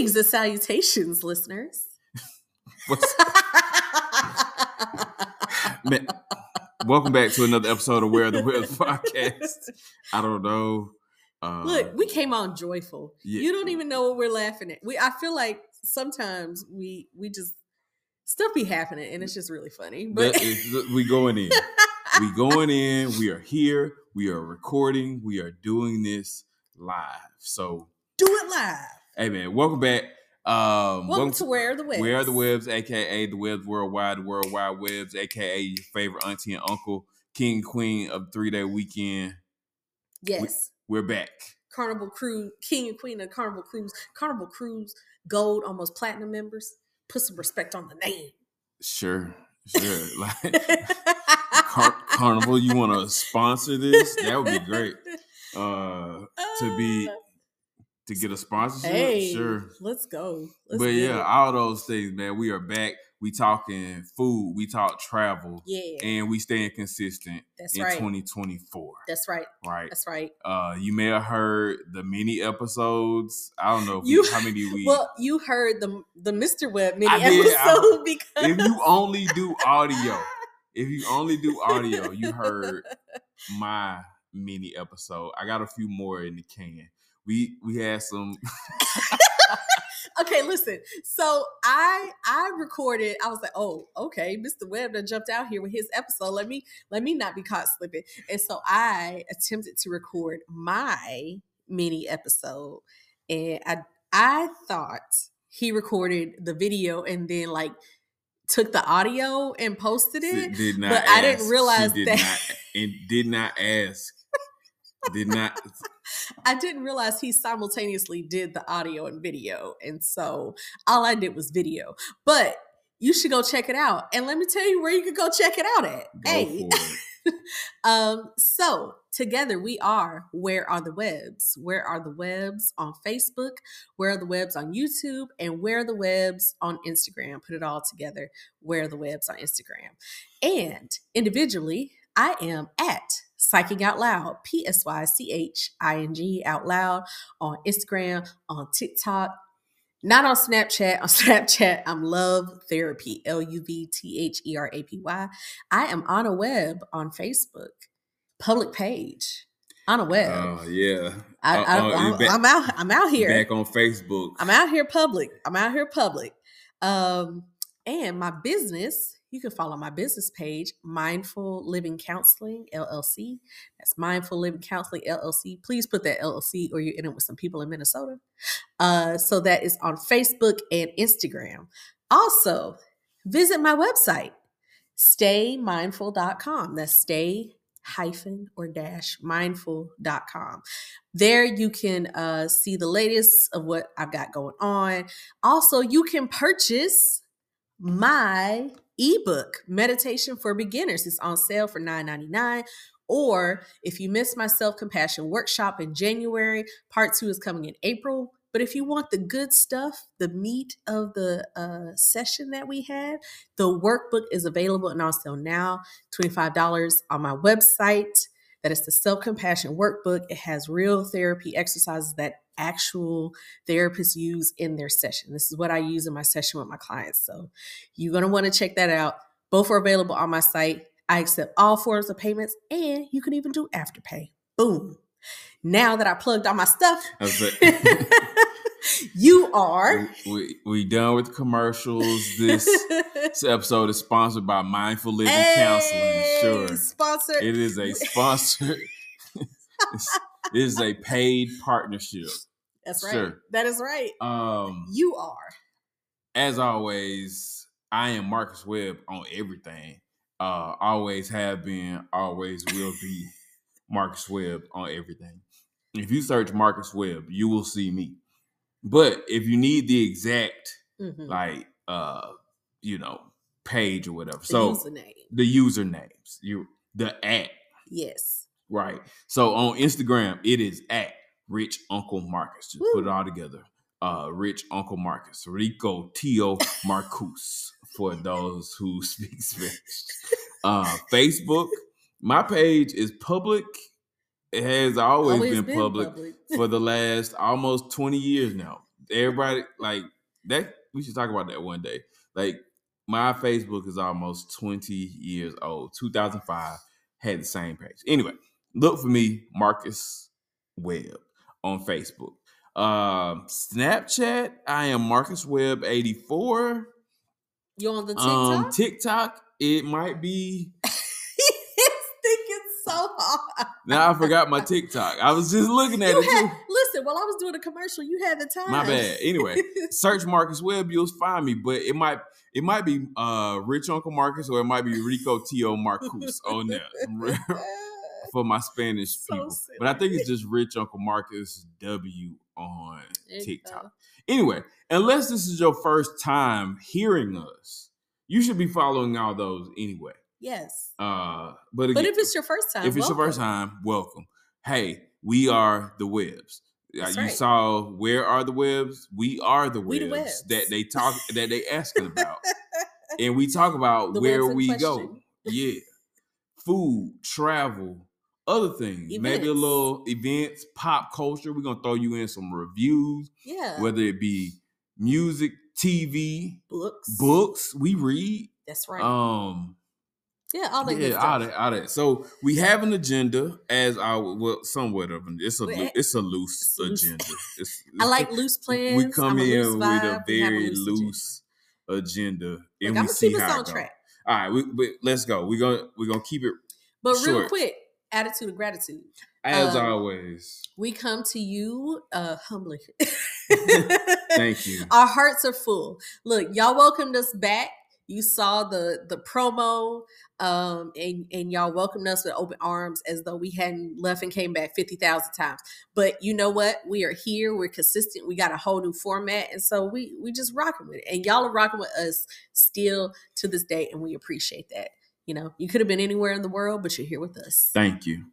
Greetings and salutations, listeners. Man, welcome back to another episode of Where the Webbs podcast. I don't know. Uh, Look, we came on joyful. yeah. You don't even know what we're laughing at. We I feel like sometimes we we just stuff be happening and it's just really funny. But is- we going in. we going in. We are here. We are recording. We are doing this live. So, do it live. Hey man, welcome back. Um, Welcome, to Where Are the Webbs. Where are the webs, aka the webs worldwide, the worldwide webs, aka your favorite auntie and uncle, king and queen of three day weekend. Yes. We're back. Carnival Cruise, King and Queen of Carnival Cruise, Carnival Cruise, gold, almost platinum members. Put some respect on the name. Sure, sure. Like Car- Carnival, you want to sponsor this? That would be great. Uh, to be to get a sponsorship, Hey, sure. let's go. Let's but yeah, it. all those things, man. We are back. We talking food. We talk travel, yeah, and we staying consistent that's in right. 2024. That's right. Right. That's right. Uh, you may have heard the mini episodes. I don't know You- we, how many we. Well, you heard the the Mr. Web mini I did, I- episode because if you only do audio, if you only do audio, you heard my mini episode. I got a few more in the can. We we had some. okay, listen. So I I recorded. I was like, oh, okay, Mr. Webb done jumped out here with his episode. Let me let me not be caught slipping. And so I attempted to record my mini episode, and I I thought he recorded the video and then like took the audio and posted it. did not, but I didn't realize did that- not and did not ask. Did not. I didn't realize he simultaneously did the audio and video. And so all I did was video. But you should go check it out. And let me tell you where you can go check it out at. Go hey. Um, so together we are Where Are the Webbs? Where Are the Webbs on Facebook? Where Are the Webbs on YouTube? And Where Are the Webbs on Instagram? Put it all together. Where Are the Webbs on Instagram? And individually, I am at Psyching Out Loud, P S Y C H I N G Out Loud on Instagram, on TikTok. Not on Snapchat. On Snapchat, I'm Love Therapy, L U V T H E R A P Y. I am on a web on Facebook, public page on a web. Oh yeah. I, I, uh, I'm out. I'm out here. Back on Facebook. I'm out here public. I'm out here public. Um, and my business, you can follow my business page, Mindful Living Counseling LLC. That's Mindful Living Counseling LLC. Please put that LLC or you're in it with some people in Minnesota. Uh, so that is on Facebook and Instagram. Also, visit my website, staymindful.com. That's stay hyphen or dash mindful.com. There you can uh, see the latest of what I've got going on. Also, you can purchase my ebook, Meditation for Beginners. It's on sale for $9.99. Or if you missed my self compassion workshop in January, part two is coming in April. But if you want the good stuff, the meat of the uh, session that we had, the workbook is available and on sale now, $25 on my website. That is the self compassion workbook. It has real therapy exercises that actual therapists use in their session. This is what I use in my session with my clients. So you're going to want to check that out. Both are available on my site. I accept all forms of payments and you can even do afterpay. Boom. Now that I plugged all my stuff, I was like- you are. we, we done with commercials. This, this episode is sponsored by Mindful Living Counseling. Sure. Sponsor. It is a sponsor. It's- it is a paid partnership. That's right. Sure. That is right. Um, You are. as always, I am Marcus Webb on everything. Uh, always have been, always will be Marcus Webb on everything. If you search Marcus Webb, you will see me. But if you need the exact Mhm. like uh you know page or whatever, The so username. the usernames, you the at Yes. right. So on Instagram, it is at Rich Uncle Marcus. Just put it all together. Uh, Rich Uncle Marcus, Rico Tio Marcus, for those who speak Spanish. Uh, Facebook, my page is public. It has always, been, public, for the last almost 20 years now. everybody like that. We should talk about that one day. Like my Facebook is almost 20 years old. 2005 had the same page. Anyway, look for me, Marcus Webb on Facebook. Um, Snapchat, I am Marcus Webb 84. You on the TikTok? Um, TikTok, it might be. He's thinking so hard. Now I forgot my TikTok. I was just looking at You it had, too. listen, while I was doing a commercial, you had the time. My bad. Anyway, search Marcus Webb, you'll find me. But it might it might be uh Rich Uncle Marcus or it might be Rico Tio Marcus on there for my Spanish So people. But I think it's just Rich Uncle Marcus W on TikTok. Anyway, unless this is your first time hearing us, you should be following all those anyway. Yes. Uh, but again, But if it's your first time, if it's your first time, welcome. Hey, we are the Webbs. Uh, That's you right. saw where are the Webbs? We are the We the Webbs Webbs. that they talk that they asking about, and we talk about The where Webbs we go. Yeah, food, travel, other things, maybe a little events, pop culture. We're gonna throw you in some reviews, Yeah. whether it be music, TV, books. books. We read. That's right. Um, yeah, all that good yeah, all that, all that. So we have an agenda as our well, somewhat of an. It's a it's a loose it's loose. agenda. It's, I like loose plans. we come a in with a very agenda. loose agenda, Look, and I'm we see how on it track. All right, we, we, let's go. We're gonna we're gonna keep it But real quick, attitude of gratitude. as Um, always. We come to you uh humbly. Thank you. Our hearts are full. Look, y'all welcomed us back. You saw the the promo, um, and and y'all welcomed us with open arms as though we hadn't left and came back fifty thousand times. But you know what? We are here. We're consistent. We got a whole new format, and so we we just rocking with it. And y'all are rocking with us still to this day, and we appreciate that. You know, you could have been anywhere in the world, but you're here with us. Thank you.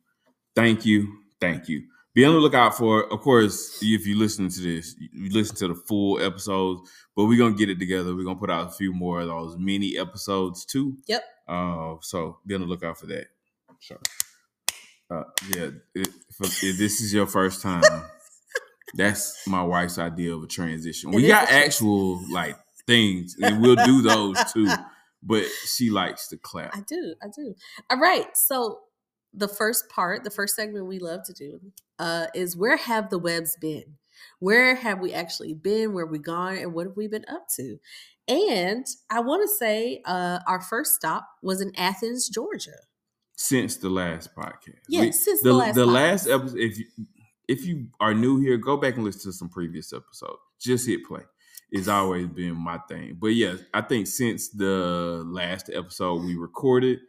Thank you. Thank you. Be on the lookout for, of course, if you listen to this, you listen to the full episodes, but we're going to get it together. We're going to put out a few more of those mini episodes too. Yep. Uh, so be on the lookout for that. So, uh, yeah, if, if this is your first time, that's my wife's idea of a transition. It We got actual like things, and we'll do those too. But she likes to clap. I do. I do. All right. So the first part, the first segment we love to do, uh, is where have the webs been? Where have we actually been? Where have we gone? And what have we been up to? And I want to say uh, our first stop was in Athens, Georgia. since the last podcast. Yeah, since the the last the podcast. last episode. If you if you are new here, go back and listen to some previous episodes. Just hit play. It's always been my thing. But yeah, I think since the last episode we recorded,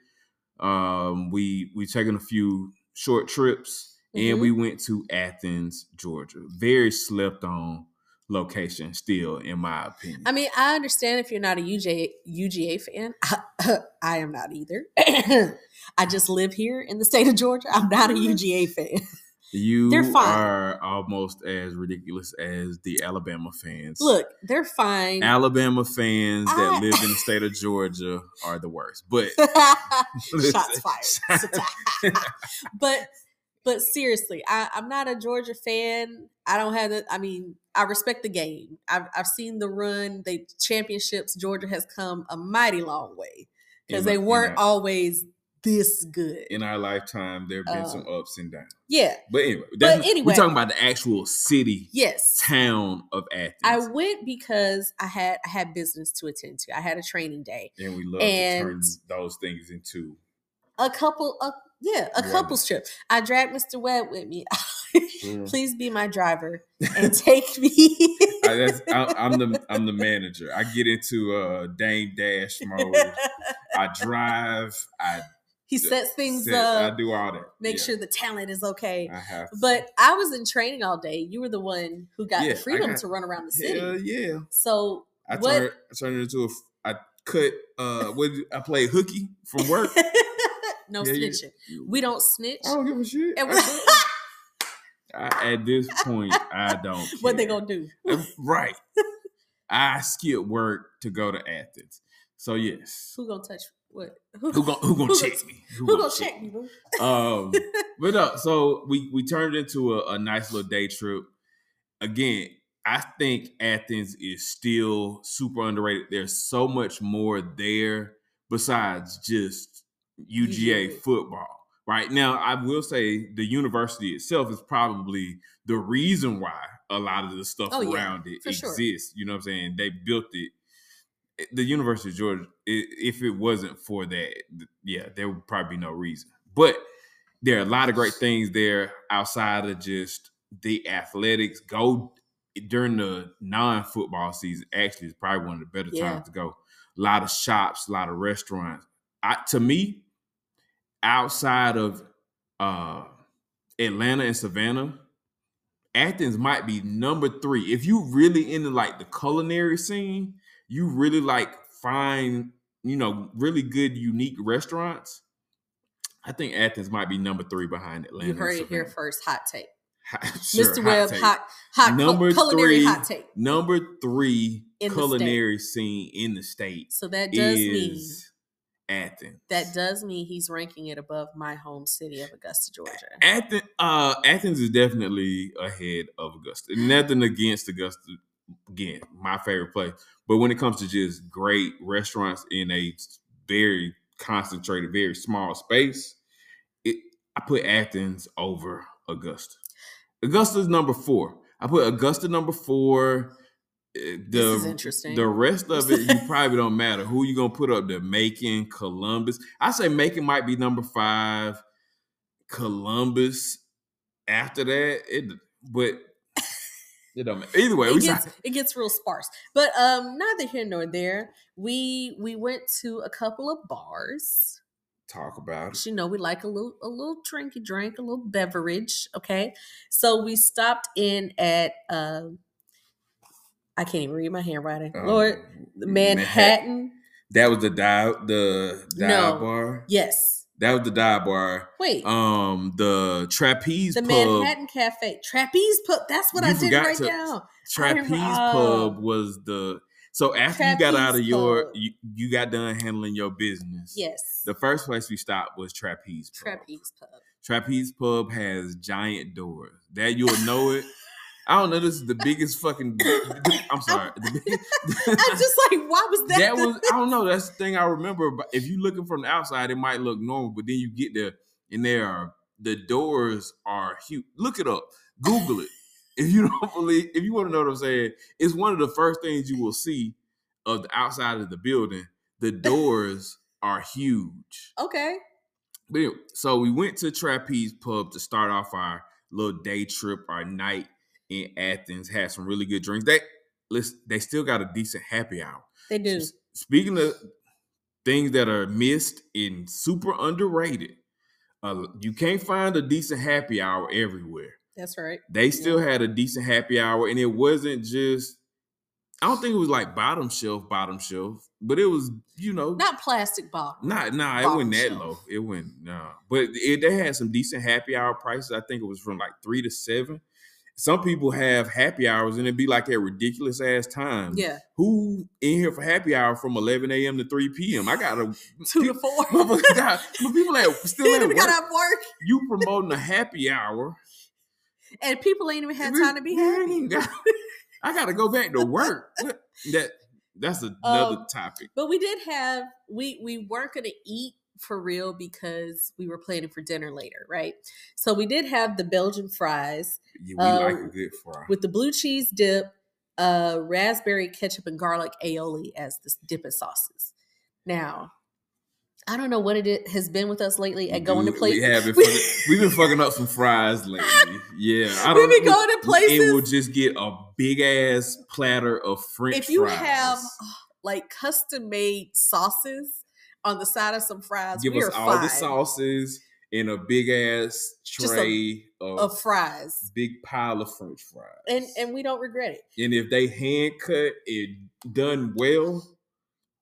um, we we taken a few short trips and Mhm. we went to Athens, Georgia. Very slept on location, still, in my opinion. I mean, I understand if you're not a UJ, UGA fan. I, I am not either. I just live here in the state of Georgia. I'm not a UGA fan. you they're fine. are almost as ridiculous as the Alabama fans. Look, they're fine. Alabama fans that live in the state of Georgia are the worst. But Shots fired. but but seriously, I, I'm not a Georgia fan. I don't have the. I mean, I respect the game. I've I've seen the run. The championships. Georgia has come a mighty long way because they weren't always this good. in our lifetime, there have been Uh, some ups and downs. yeah. But anyway, that's- anyway. we're talking about the actual city, Yes. town of Athens. I went because I had I had business to attend to. I had a training day. and we love to turn those things into A couple of yeah, a couple's trip. I dragged Mr. Webb with me. Mm. Please be my driver and take me. I, that's, I, I'm the I'm the manager. I get into uh, Dame Dash mode. I drive. I he sets things set- up, I do all that. make Yeah, sure the talent is okay. I have. to. But I was in training all day. You were the one who got Yeah, the freedom got- to run around the city. hell yeah. So I What- turned I turned it into a I cut. Uh, what I played hooky from work. no Yeah, snitching. We don't snitch. I don't give a shit. I we- don't- I- at this point, I don't. what they gonna do? Uh, Right. I skip work to go to Athens. So yes. Who gonna touch what? Who gonna who gonna Who check gonna- me? Who gonna check me? Um, but no, so we we turned into a, a nice little day trip. Again, I think Athens is still super underrated. There's so much more there besides just UGA football. Right now, I will say the university itself is probably the reason why a lot of the stuff Oh, yeah, around it sure. exists. You know what I'm saying? They built it. The University of Georgia, if it wasn't for that, yeah, there would probably be no reason. But there are a lot of great things there outside of just the athletics. Go during the non-football season. Actually, is probably one of the better Yeah. times to go. A lot of shops, a lot of restaurants. I, to me, outside of uh, Atlanta and Savannah, Athens might be number three. If you really into like the culinary scene, you really like find you know really good, unique restaurants. I think Athens might be number three behind Atlanta. You heard it here first. Hot take, Sure, Mr. Webb. take. Hot, hot Number cul- culinary three. hot take. number three In culinary scene in the state So that does mean Athens. that does mean he's ranking it above my home city of Augusta, Georgia. Athens, uh, Athens is definitely ahead of Augusta. Nothing against Augusta. Again, my favorite place. But when it comes to just great restaurants in a very concentrated, very small space, it, I put Athens over Augusta. Augusta's number four. I put Augusta number four. Uh, The, this is interesting. the rest of it, you probably don't matter. Who you gonna put up there? Macon, Columbus. I say Macon might be number five. Columbus after that, it but it don't matter. Either way, it we gets it gets real sparse. But um neither here nor there. We we went to a couple of bars. talk about it. You know, we like a little a little drinky drink, a little beverage. Okay. So we stopped in at um I can't even read my handwriting. Lord, Um, Manhattan. That was the dive the dive No. bar. Yes. That was the dive bar. Wait. Um, the trapeze the pub. Manhattan Cafe. Trappeze pub. That's what You I did right to- down. Trappeze Oh. pub was the so after you got out of your you, you got done handling your business. Yes. The first place we stopped was Trappeze Pub. Trappeze pub. Trappeze Pub has giant doors. That you'll know it. I don't know. This is the biggest fucking. I'm sorry. I'm just like, why was that? that was. I don't know. That's the thing I remember. But if you looking from the outside, it might look normal. But then you get there, and there are the doors are huge. Look it up. Google it. If you don't believe, if you want to know what I'm saying, it's one of the first things you will see of the outside of the building. The doors are huge. okay. But anyway, so we went to Trappeze Pub to start off our little day trip, our night in Athens. Had some really good drinks. They listen, they still got a decent happy hour. They do. S- Speaking of things that are missed and super underrated, uh, you can't find a decent happy hour everywhere. That's right. They still had a decent happy hour, and it wasn't just. I don't think it was like bottom shelf, bottom shelf, but it was you know Not plastic bottle. Nah, nah, it Bottom wasn't that shelf. low. It went nah, but it, they had some decent happy hour prices. I think it was from like three to seven. Some people have happy hours and it'd be like at ridiculous ass time. Yeah. Who in here for happy hour from 11 a.m. to 3 p.m.? I got a Two to four. got but people at still ain't even got work. out work. You promoting a happy hour. And people ain't even had time to be Yeah, I ain't happy. got- I gotta go back to work. That that's another Um, topic. But we did have we we weren't gonna eat for real because we were planning for dinner later, right? So we did have the Belgian fries Yeah, we like uh, a good fry. with the blue cheese dip, uh, raspberry ketchup and garlic aioli as the dipping sauces. Now, I don't know what it has been with us lately at going to places. We have been fucking, we've been fucking up some fries lately. Yeah, I We've don't. been going to places. we'll just get a big ass platter of French if you fries. have like custom made sauces on the side of some fries, give we us all the sauces in a big ass Just a- tray of, of fries, big pile of French fries. and and we don't regret it. and if they hand cut it done well,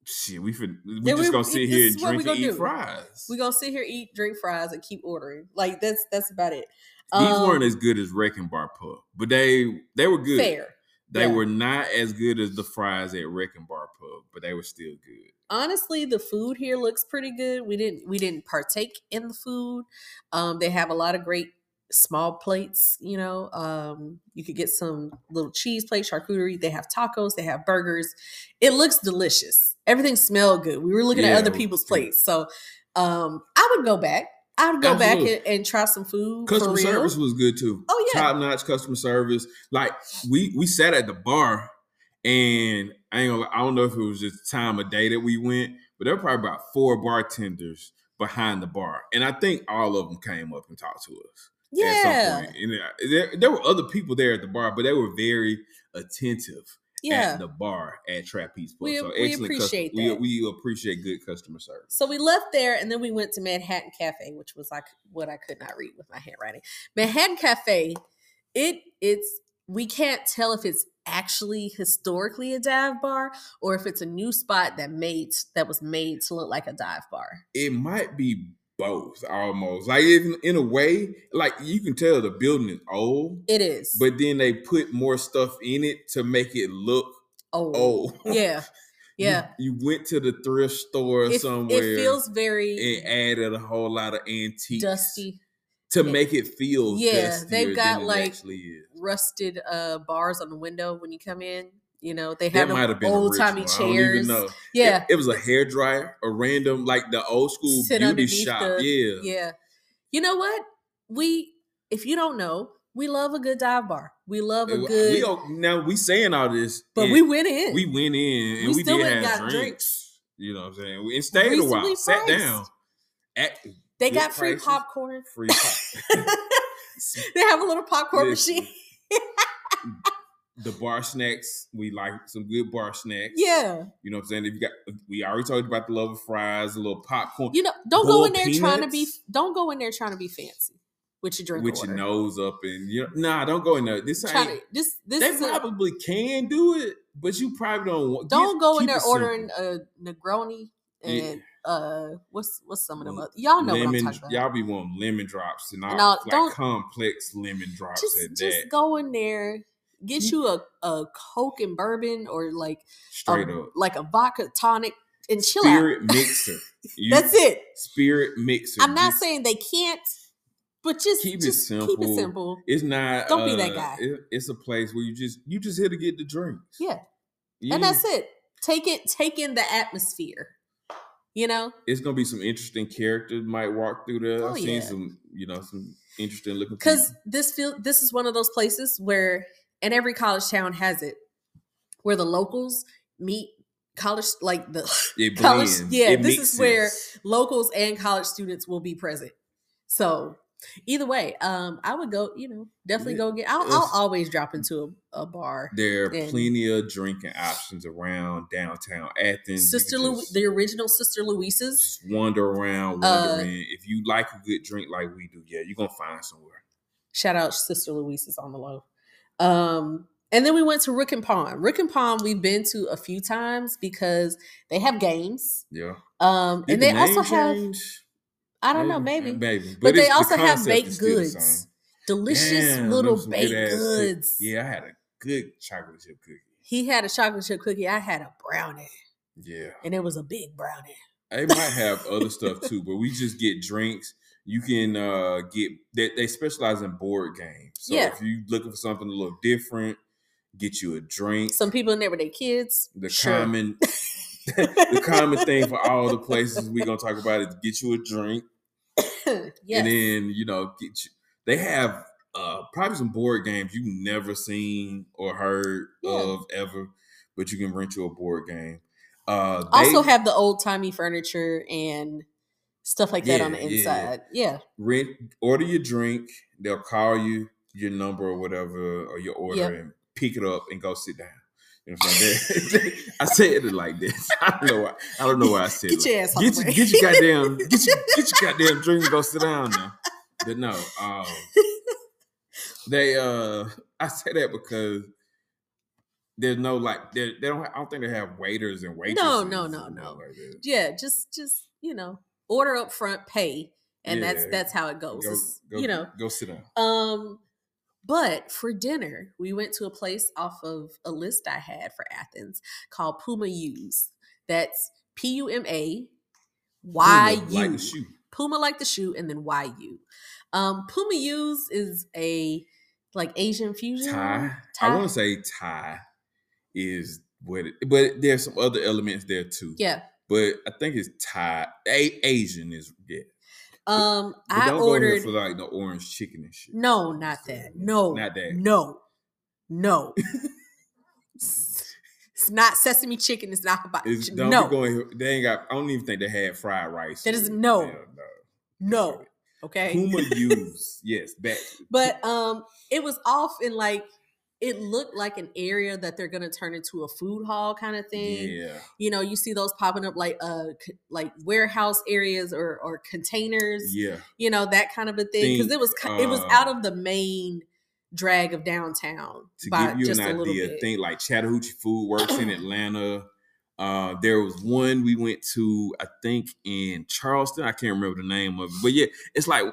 shit, we fin- we just we- gonna sit here and drink and eat do. fries. We gonna sit here, eat, drink fries, and keep ordering. Like that's that's about it. These Um, weren't as good as Wrecking Bar Pub, but they they were good. fair. They Yeah. were not as good as the fries at Wrecking Bar Pub, but they were still good. honestly the food here looks pretty good we didn't we didn't partake in the food um they have a lot of great small plates. You know, um, you could get some little cheese plate, charcuterie. They have tacos. They have burgers. It looks delicious. Everything smelled good. We were looking Yeah, at other people's plates, so um, I would go back. I would go back and, and try some food. Customer for real. service was good too. Oh yeah, top notch customer service. Like we we sat at the bar, and I ain't gonna, I don't know if it was just time of day that we went, but there were probably about four bartenders behind the bar, and I think all of them came up and talked to us at yeah, some point. And uh, there, there were other people there at the bar, but they were very attentive yeah. at the bar at Trappeze Pub. We- so we appreciate custom- that. We, we appreciate good customer service. So we left there and then we went to Manhattan Cafe, which was like what I could not read with my handwriting. Manhattan Cafe, it it's we can't tell if it's actually historically a dive bar or if it's a new spot that made that was made to look like a dive bar. it might be both almost like in, in a way like you can tell the building is old It is. but then they put more stuff in it to make it look oh, old yeah. Yeah. you, went to the thrift store It, somewhere it feels very and added a whole lot of antique dusty, to Yeah. make it feel Yeah, they've got, like, rusted uh bars on the window when you come in. You know, they that have might have been old timey original. I don't even chairs. know. Yeah. it, it was a hair dryer, a random like the old school Sit beauty shop. the- yeah, Yeah. You know what? We, if you don't know, we love a good dive bar. We love a good, We don't, now we saying all this, but we went in. we went in and We we, still did have drinks. drinks. You know what I'm saying? We and stayed a while, Reasonably sat down. At they got free prices. popcorn. free pop. they have a little popcorn Listen. machine. the bar snacks. We like some good bar snacks. Yeah. You know what I'm saying? If you got, we already told you about the love of fries, a little popcorn. You know, don't go in there trying to be don't go in there trying to be fancy with your drink with order. your nose up and you know, nah, don't go in there. This ain't. to this this They is a- probably can do it, but you probably don't want. don't get- go in there simple. ordering a Negroni Yeah. and uh what's what's some of them other, y'all know lemon, what I'm talking about. Y'all be wanting lemon drops and all all- like complex lemon drops just at just that. go in there, get you a, a Coke and bourbon or like Straight a, up. like a vodka tonic and chill Spirit out. mixer. You- That's it. Spirit mixer. I'm not You- saying they can't, but just Keep it just keep it simple. simple. it's not. Don't be that uh, guy. it- it's a place where you just you just here to get the drinks. Yeah. You And that's it. Take it, take in the atmosphere. You know? It's gonna be some interesting characters might walk through there. Oh, I've seen yeah. some, you know, some interesting looking. Because this feel this is one of those places where and every college town has it, where the locals meet college like the college- yeah, It this is where- locals and college students will be present. So either way, um, I would go, you know, definitely Yeah, go get I'll, I'll always drop into a, a bar. there are and- plenty of drinking options around downtown Athens. Sister just- the original Sister Louisa's wander around, Uh, wondering if you like a good drink like we do. Yeah, you're gonna find somewhere. Shout out Sister Louisa's on the low. Um, and then we went to Rook and Pawn. Rook and Pawn we've been to a few times because they have games. Yeah, Um, Did and the they also name have? I don't know, maybe. maybe, But, they it's- the also have baked is still the goods. Delicious Damn, little baked goods. Yeah, I had a good chocolate chip cookie. He had a chocolate chip cookie. I had a brownie. Yeah, And it was a big brownie. they might have other stuff too, but we just get drinks. You can uh get they, they specialize in board games. So Yeah. if you're looking for something a little different, get you a drink. Some people in there with their kids. the sure. common the common thing for all the places we're gonna talk about is get you a drink yes. and then you know get you they have uh probably some board games you've never seen or heard Yeah. of ever but you can rent you a board game uh they also have the old timey furniture and stuff like that on the Yeah, yeah. inside. Yeah. rent order your drink they'll call you your number or whatever or your order Yep. and pick it up and go sit down you know I'm saying? I said it like this. I don't know why. I don't know why I said Get it. your ass get your, get your goddamn get your get your goddamn drink and go sit down now. But no, um, they uh I say that because there's no like they they don't I don't think they have waiters and waitresses. no, no, and no. like yeah, just just, you know, order up front, pay. And that's Yeah. that's how it goes. Go, go, you know. go sit down. Um but for dinner, we went to a place off of a list I had for Athens called Puma U's. That's P U M A Y Puma, like U. Puma like the shoe, and then YU. Um, Puma U's is a like Asian fusion. Thai. Thai? I want to say Thai is what, it, but there's some other elements there too. Yeah. But I think it's Thai. A- Asian is yeah. Um, But I go here ordered. for like the orange chicken and shit. No, not that. No, Not that. No, no. it's not sesame chicken. It's not hibachi. It's, don't no, going. They ain't got. I don't even think they had fried rice. That is here. no. No. Okay. Puma use yes. Back. But um, it was off in like it looked like an area that they're gonna turn into a food hall kind of thing. Yeah. You know, you see those popping up like uh like warehouse areas or or containers. Yeah. You know that kind of a thing because it was it was uh, out of the main drag of downtown To by give you just an a little idea, think like Chattahoochee Food Works in Atlanta. Uh, there was one we went to, I think in Charleston. I can't remember the name of it, but yeah, it's like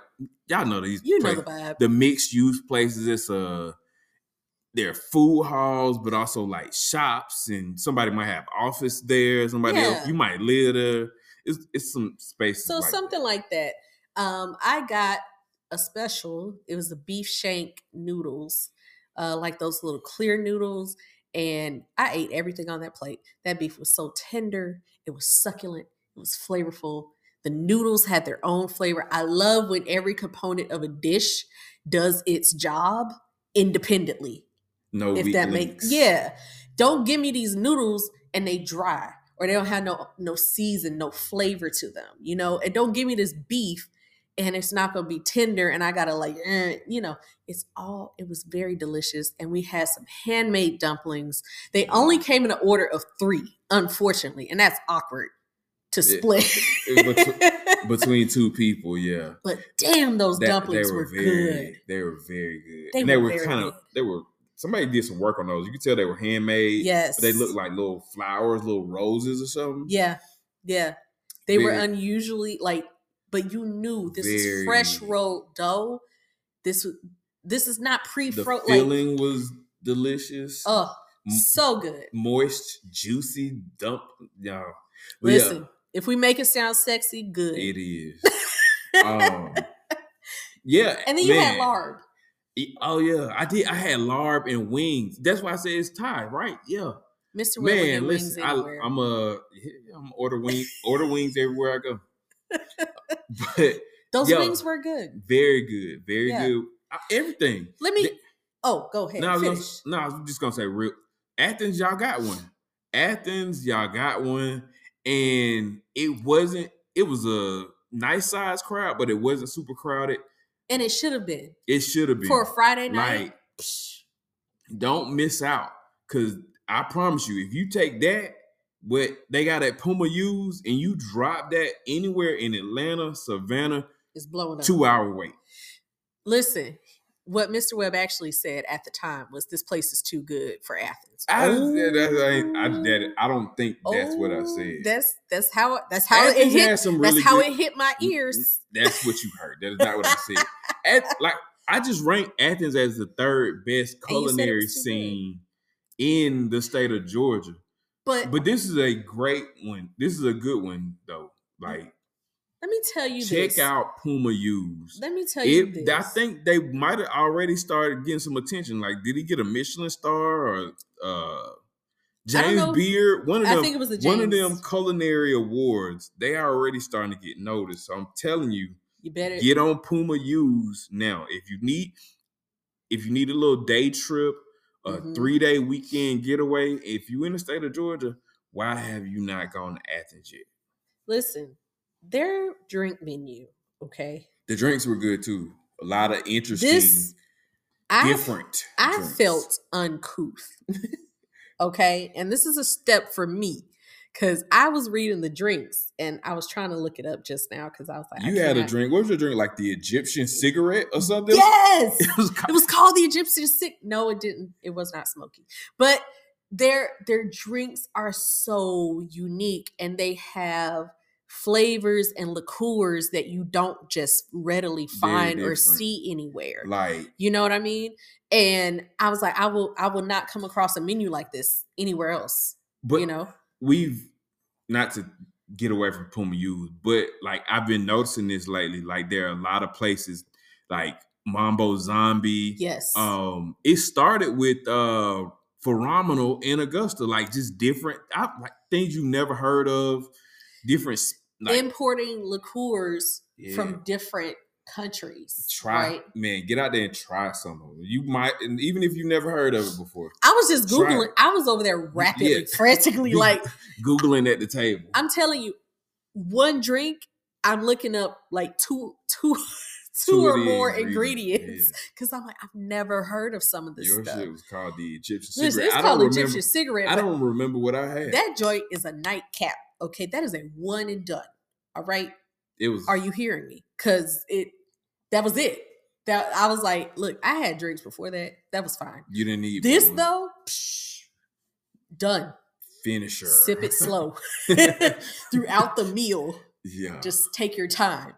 y'all know these. you know the vibe. the mixed use places. It's uh they're food halls, but also like shops, and somebody might have office there. Somebody else, you might live there. It's it's some spaces. So like something like that. Um, I got a special. It was the beef shank noodles, uh, like those little clear noodles, and I ate everything on that plate. That beef was so tender. It was succulent. It was flavorful. The noodles had their own flavor. I love when every component of a dish does its job independently no if that makes yeah. Don't give me these noodles and they dry or they don't have no no season no flavor to them you know? And don't give me this beef and it's not gonna be tender and i gotta like eh, you know? It's all it was very delicious and we had some handmade dumplings. They only came in an order of three unfortunately and that's awkward to split. it between two people. Yeah, but damn those That- dumplings they were, very, good. They were very good. They and they were were kind of they were. Somebody did some work on those. You could tell they were handmade. yes they looked like little flowers, little roses or something. Yeah, yeah. They were unusually like, but you knew this is fresh Very. rolled dough. This this is not pre The frozen. Like, filling was delicious. oh, so good. moist, juicy dump. Y'all. But yeah, Listen, if we make it sound sexy, good. it is. um, yeah. and then you had larb. Oh yeah, I did. I had larb and wings. That's why I said it's Thai, right? Yeah, Mr. Will man. wings Listen, I. I'm a, I'm order wing, order wings everywhere I go. but Those yo, wings were good. very good, very Yeah. good. Uh, Everything. Let me. oh, go ahead. No, I gonna, no, I was just gonna say real. Athens, y'all got one. Athens, y'all got one, and it wasn't. It was a nice size crowd, but it wasn't super crowded. And it should have been It should have been for a Friday night. like. Don't miss out, cause I promise you, if you take that, what they got at Puma U's, and you drop that anywhere in Atlanta, Savannah, It's blowing up. two hour wait. Listen, what Mr. Webb actually said at the time was this place is too good for Athens. I, I, I, that, I don't think that's what I Oh, said. That's that's how that's how it hit. really that's how it hit my Mm, ears. That's what you heard. That is not what I said. At, like I just rank Athens as the third best And you said it culinary too good. scene in the state of Georgia. But, But this is a great one. This is a good one though. Like let me tell you check this. out Puma U's. Let me tell you It, this. I think they might have already started getting some attention. Like, did he get a Michelin star or uh James know. Beard? One of I them. think it was a One of them culinary awards. They are already starting to get noticed. So I'm telling you, you better get on Puma U's now. If you need, if you need a little day trip, a Mhm. three day weekend getaway, if you're in the state of Georgia, why have you not gone to Athens yet? listen. Their drink menu, okay. The drinks were good too. A lot of interesting, This I different. I drinks. felt uncouth. okay. And this is a step for me because I was reading the drinks and I was trying to look it up just now because I was like, I You had a drink. What was your drink? Like the Egyptian cigarette or something? Yes. It was it was called the Egyptian sick. No, it didn't. It was not smoky. But their their drinks are so unique and they have flavors and liqueurs that you don't just readily find or see anywhere. like You know what I mean? And I was like, I will I will not come across a menu like this anywhere else. but you know? we've not to get away from Puma Youth. But like I've been noticing this lately. Like there are a lot of places like Mambo Zombie. Yes. Um, it started with uh phenomenal in Augusta, like just different I, like things you never heard of, different like Importing liqueurs Yeah. from different countries. try Right. man, get out there and try some of them. You might and even if you never heard of it before. I was just Googling. I was over there rapidly, Yeah. frantically, like Googling at the table. I'm telling you, one drink, I'm looking up like two, two, two Two or more ingredients, because I'm like, I've never heard of some of this Your stuff. shit was called the Egyptian Listen, cigarette. it's I called Egyptian cigarette. I don't remember what I had. That joint is a nightcap. Okay, that is a one and done. All right, it was are you hearing me? Because it, that was it. That I was like, look, I had drinks before that. That was fine. you didn't need This though, psh, done. finisher. Sip it slow throughout the meal. yeah. just take your time.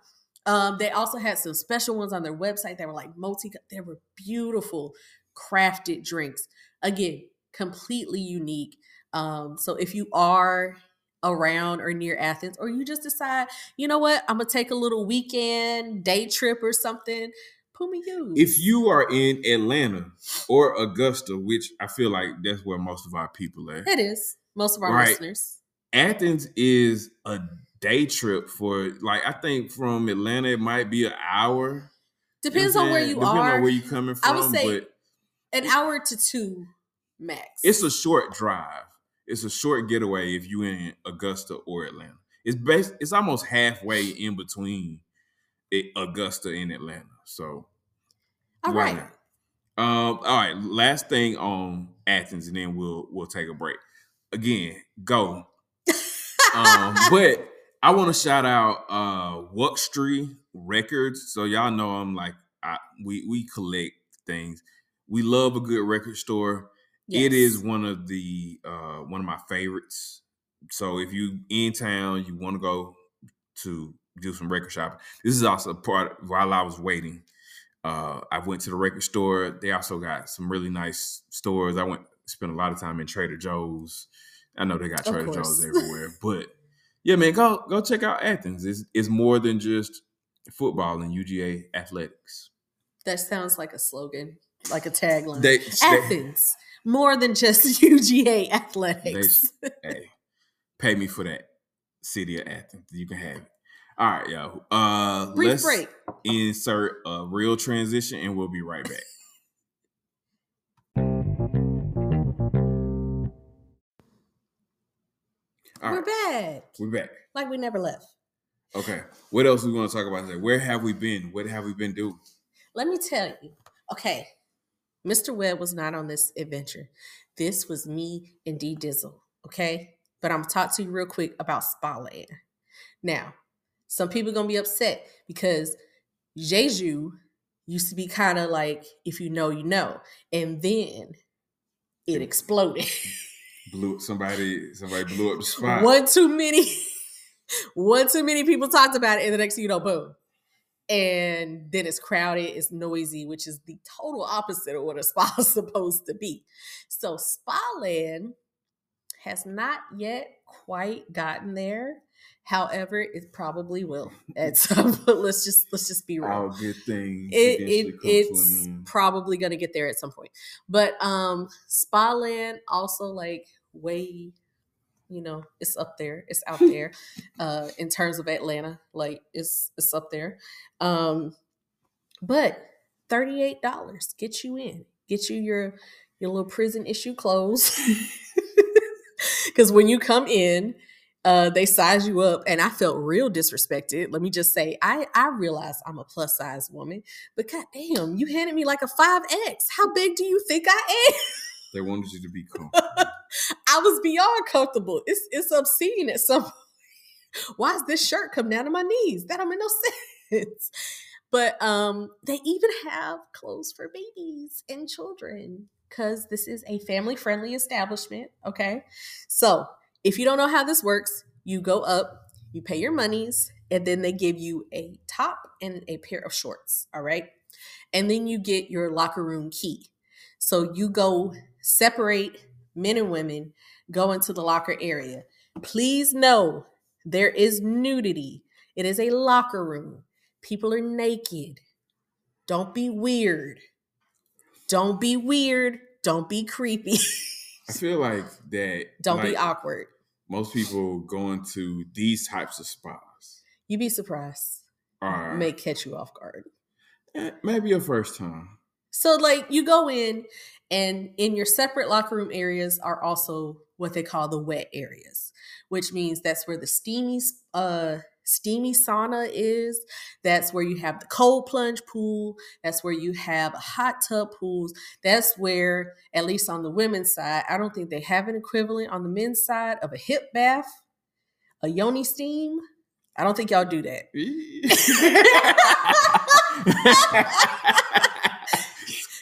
Um, they also had some special ones on their website that were like multi. They were beautiful, crafted drinks. Again, completely unique. Um, so if you are around or near Athens, or you just decide, you know what, I'm gonna take a little weekend day trip or something, Puma you. if you are in Atlanta or Augusta, which I feel like that's where most of our people are, it is most of our Right. listeners. Athens is a day trip for like I think from Atlanta it might be an hour. Depends on where you Depending are. on where you're coming from, I would say but An hour to two max. it's a short drive. It's a short getaway if you in Augusta or Atlanta. It's base. It's almost halfway in between Augusta and Atlanta. So all right. Um. All right. Last thing on Athens, and then we'll we'll take a break. Again, go. Um. but I want to shout out uh Wuxtry Records. So y'all know I'm like I, we we collect things. We love a good record store. It is one of the uh one of my favorites. So if you in town, you want to go to do some record shopping. This is also part while I was waiting. Uh I went to the record store. They also got some really nice stores. I went spent a lot of time in Trader Joe's. I know they got Trader. Joe's everywhere, but yeah, man, go go check out Athens. It's it's more than just football and UGA athletics. That sounds like a slogan, like a tagline. They, they Athens, more than just UGA athletics. hey, pay me for that. City of Athens. You can have it. All right, y'all. Uh Brief let's break. insert a real transition and we'll be right back. All We're right, back. we're back. Like we never left. Okay. What else we want to talk about today? Where have we been? What have we been doing? Let me tell you. Okay. Mr. Webb was not on this adventure. This was me and D Dizzle. Okay. But I'm gonna talk to you real quick about Spa Land. Now, some people gonna be upset because Jeju used to be kind of like if you know, you know. And then it exploded. Blew somebody somebody blew up the spot. one too many one too many people talked about it and the next thing you know boom and then it's crowded it's noisy which is the total opposite of what a spa is supposed to be so spa land has not yet quite gotten there however it probably will at some point let's just let's just be real All good things. it, it come to an it's probably gonna get there at some point. But um Spa Land also like way, you know, it's up there. It's out there uh in terms of Atlanta. Like it's it's up there. Um but $38 get you in. Get you your your little prison issue clothes. Cause when you come in, uh, they size you up, and I felt real disrespected. Let me just say, I I realize I'm a plus size woman, but god damn, you handed me like a five X. How big do you think I am? They wanted you to be comfortable. I was beyond comfortable. It's it's obscene at some. point. Why is this shirt come down to my knees? That don't make no sense. But um, they even have clothes for babies and children because this is a family friendly establishment. Okay, so if you don't know how this works, you go up, you pay your monies, and then they give you a top and a pair of shorts. All right, and then you get your locker room key. So you go separate men and women go into the locker area. Please know There is nudity. It is a locker room. People are naked. Don't be weird. Don't be weird. Don't be creepy. I feel like that. Don't like, be awkward. Most people going to these types of spas You'd be surprised. are May catch you off guard. eh, maybe your first time. So, like, you go in, and in your separate locker room areas are also what they call the wet areas, which means that's where the steamy, uh, steamy sauna is. That's where you have the cold plunge pool. That's where you have hot tub pools. That's where, at least on the women's side, I don't think they have an equivalent on the men's side of a hip bath, a yoni steam. I don't think y'all do that.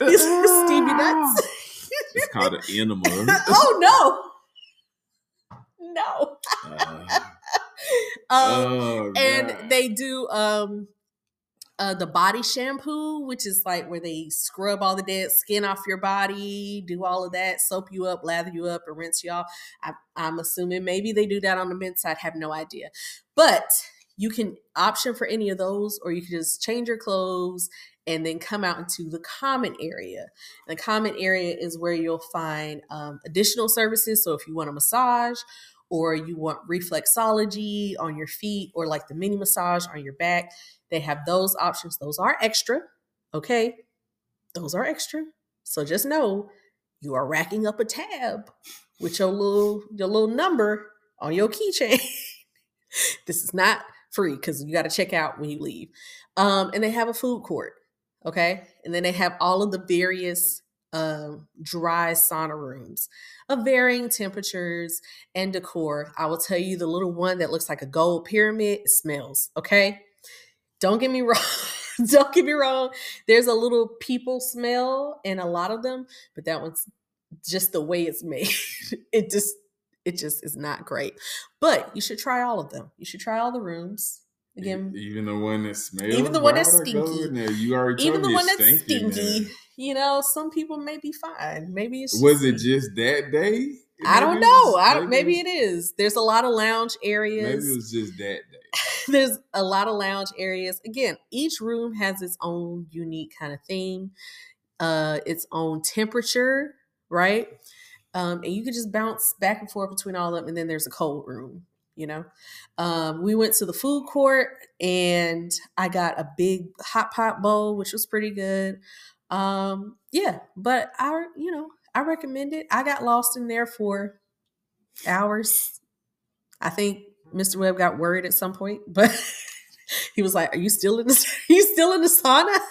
Steamy nuts. it's called an enema. oh no, no. Uh, Um, oh, and God. they do um uh the body shampoo, which is like where they scrub all the dead skin off your body, do all of that, soap you up, lather you up, and rinse you off. I, I'm assuming maybe they do that on the men's side. Have no idea, but you can option for any of those, or you can just change your clothes and then come out into the common area. The common area is where you'll find um, additional services. So if you want a massage, or you want reflexology on your feet, or like the mini massage on your back, they have those options. Those are extra. Okay. Those are extra. So just know you are racking up a tab with your little your little number on your keychain. this is not free because you got to check out when you leave. Um, and they have a food court. Okay. And then they have all of the various um, dry sauna rooms of varying temperatures and decor. I will tell you the little one that looks like a gold pyramid smells. Okay. Don't get me wrong. Don't get me wrong. There's a little people smell in a lot of them, but that one's just the way it's made. it just it just is not great. But you should try all of them. You should try all the rooms. Again, even the one that smells, Even the one that's would I go stinky. in there? You already even the one that's stinky, stinky, you know, some people may be fine. Maybe it's Was just it just that day? I don't know. I don't, maybe it it is. There's a lot of lounge areas. maybe it was just that day. There's a lot of lounge areas. Again, each room has its own unique kind of theme, uh, its own temperature, right? Um, and you can just bounce back and forth between all of them. And then there's a cold room, you know. Um, we went to the food court and I got a big hot pot bowl, which was pretty good. Um, yeah, but I, you know, I recommend it. I got lost in there for hours. I think Mr. Webb got worried at some point, but he was like, "Are you still in the? Are you still in the sauna?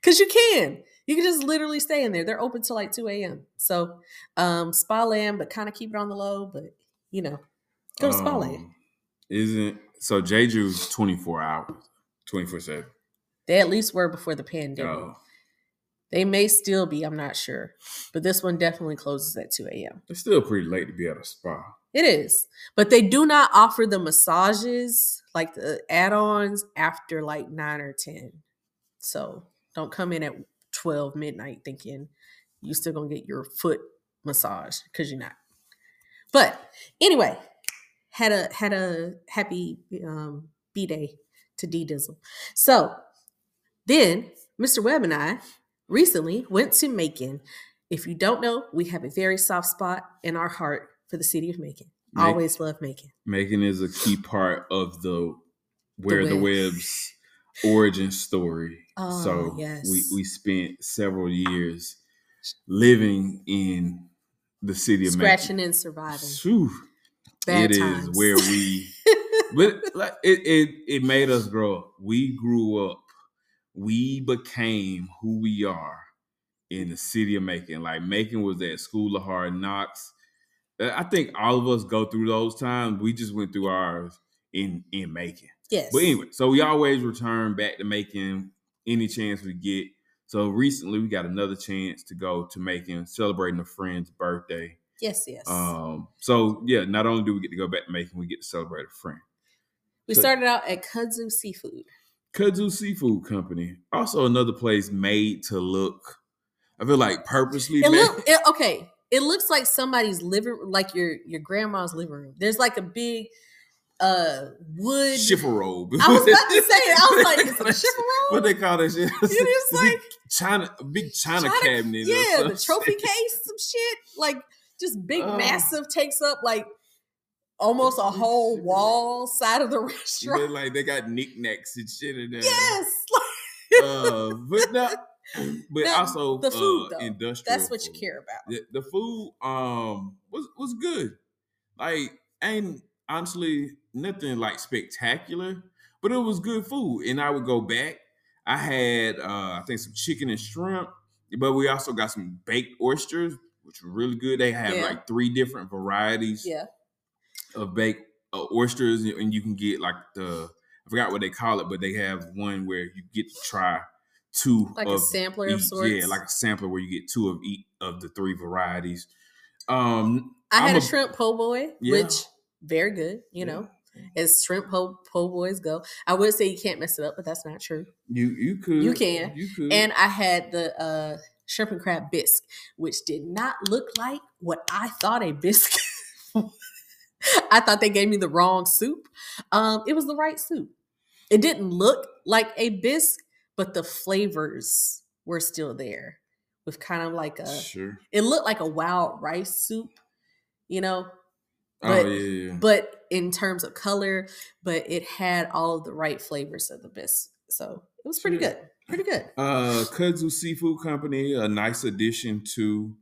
Because you can. You can just literally stay in there. They're open till like two a.m. So, um, SpaLand, but kind of keep it on the low. But you know, go to SpaLand. Um, Isn't so Jeju's twenty four hours, twenty four seven. They at least were before the pandemic. Oh, They may still be. I'm not sure, but this one definitely closes at two a.m. it's still pretty late to be at a spa. It is. But they do not offer the massages, like the add-ons after like 9 or 10. So don't come in at 12 midnight thinking you're still going to get your foot massage cuz you're not. But anyway, had a had a happy um B-day to D Dizzle. So then Mr. Webb and I recently went to Macon. If you don't know, we have a very soft spot in our heart for the city of Macon. Mac- Always love Macon. Macon is a key part of the where the, Webb. Webb's origin story. Oh, so yes. we we spent several years living in the city of Macon. Scratching Macon. and surviving. Phew. Bad It is times. where we but like it, it it made us grow up. We grew up. We became who we are in the city of Macon. Like Macon was that school of hard knocks. Uh, I think all of us go through those times. We just went through ours in in Macon. yes. But anyway, so we always return back to Macon any chance we get. So recently we got another chance to go to Macon celebrating a friend's birthday. Yes, yes. Um, so yeah, not only do we get to go back to Macon, we get to celebrate a friend. we so- started out at Kudzu Seafood. Kudzu Seafood Company, also another place made to look. I feel like purposely It made. look it, okay. It looks like somebody's living like your your grandma's living room. There's like a big uh wood. Chifferobe. I was about to say it. I was like, is it a What they call that shit? It is like China, a big China, China- cabinet. or yeah, the some trophy shit. case, some shit like just big, Oh. massive, takes up like almost a whole wall side of the You restaurant. know, like they got knickknacks and shit in there. Yes, Uh, but no, but Now, also the food, uh, though, industrial. that's what you care about. The, the food um was was good. Like ain't honestly nothing like spectacular, but it was good food, and I would go back. I had uh I think some chicken and shrimp, but we also got some baked oysters, which were really good. They have Yeah. like three different varieties Yeah, of baked uh, oysters, and you can get like the I forgot what they call it, but they have one where you get to try two like of a sampler of sorts. Yeah, like a sampler where you get two of each of the three varieties. Um, I had I'm a a- shrimp po' boy, Yeah. which very good. You know, as shrimp po' po' boys go. I would say you can't mess it up, but that's not true. you you could You can. you could And I had the uh, shrimp and crab bisque, which did not look like what I thought a bisque. I thought they gave me the wrong soup. Um, it was the right soup. It didn't look like a bisque, but the flavors were still there, with kind of like a. sure. It looked like a wild rice soup, you know, oh but- yeah, yeah. but in terms of color, but it had all of the right flavors of the bisque. So it was pretty Sure. good. Pretty good. Uh, Kudzu Seafood Company, a nice addition to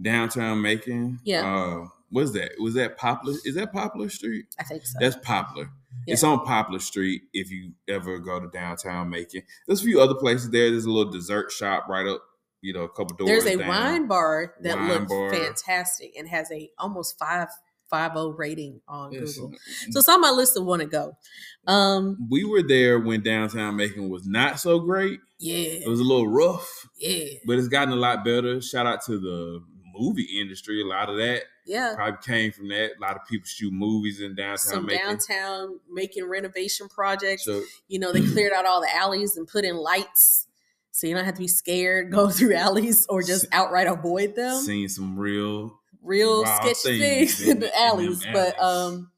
downtown Macon. Yeah. Uh, what's that? Was that Poplar? Is that Poplar Street? I think so. That's Poplar. It's on Poplar Street if you ever go to downtown Macon. There's a few other places there. There's a little dessert shop right up, you know, a couple doors. There's a down. wine bar that Wine looks bar. fantastic and has a almost five five o rating on Yes. Google. So it's on my list of want to go. Um, we were there when downtown Macon was not so great. yeah, It was a little rough, yeah, but it's gotten a lot better. Shout out to the movie industry. A lot of that yeah. probably came from that. A lot of people shoot movies in downtown Some Macon. downtown Macon renovation projects. So You know, they cleared out all the alleys and put in lights, so you don't have to be scared go through alleys or just outright avoid them. seen some real real wild sketchy things in- in the in alleys. But alleys. um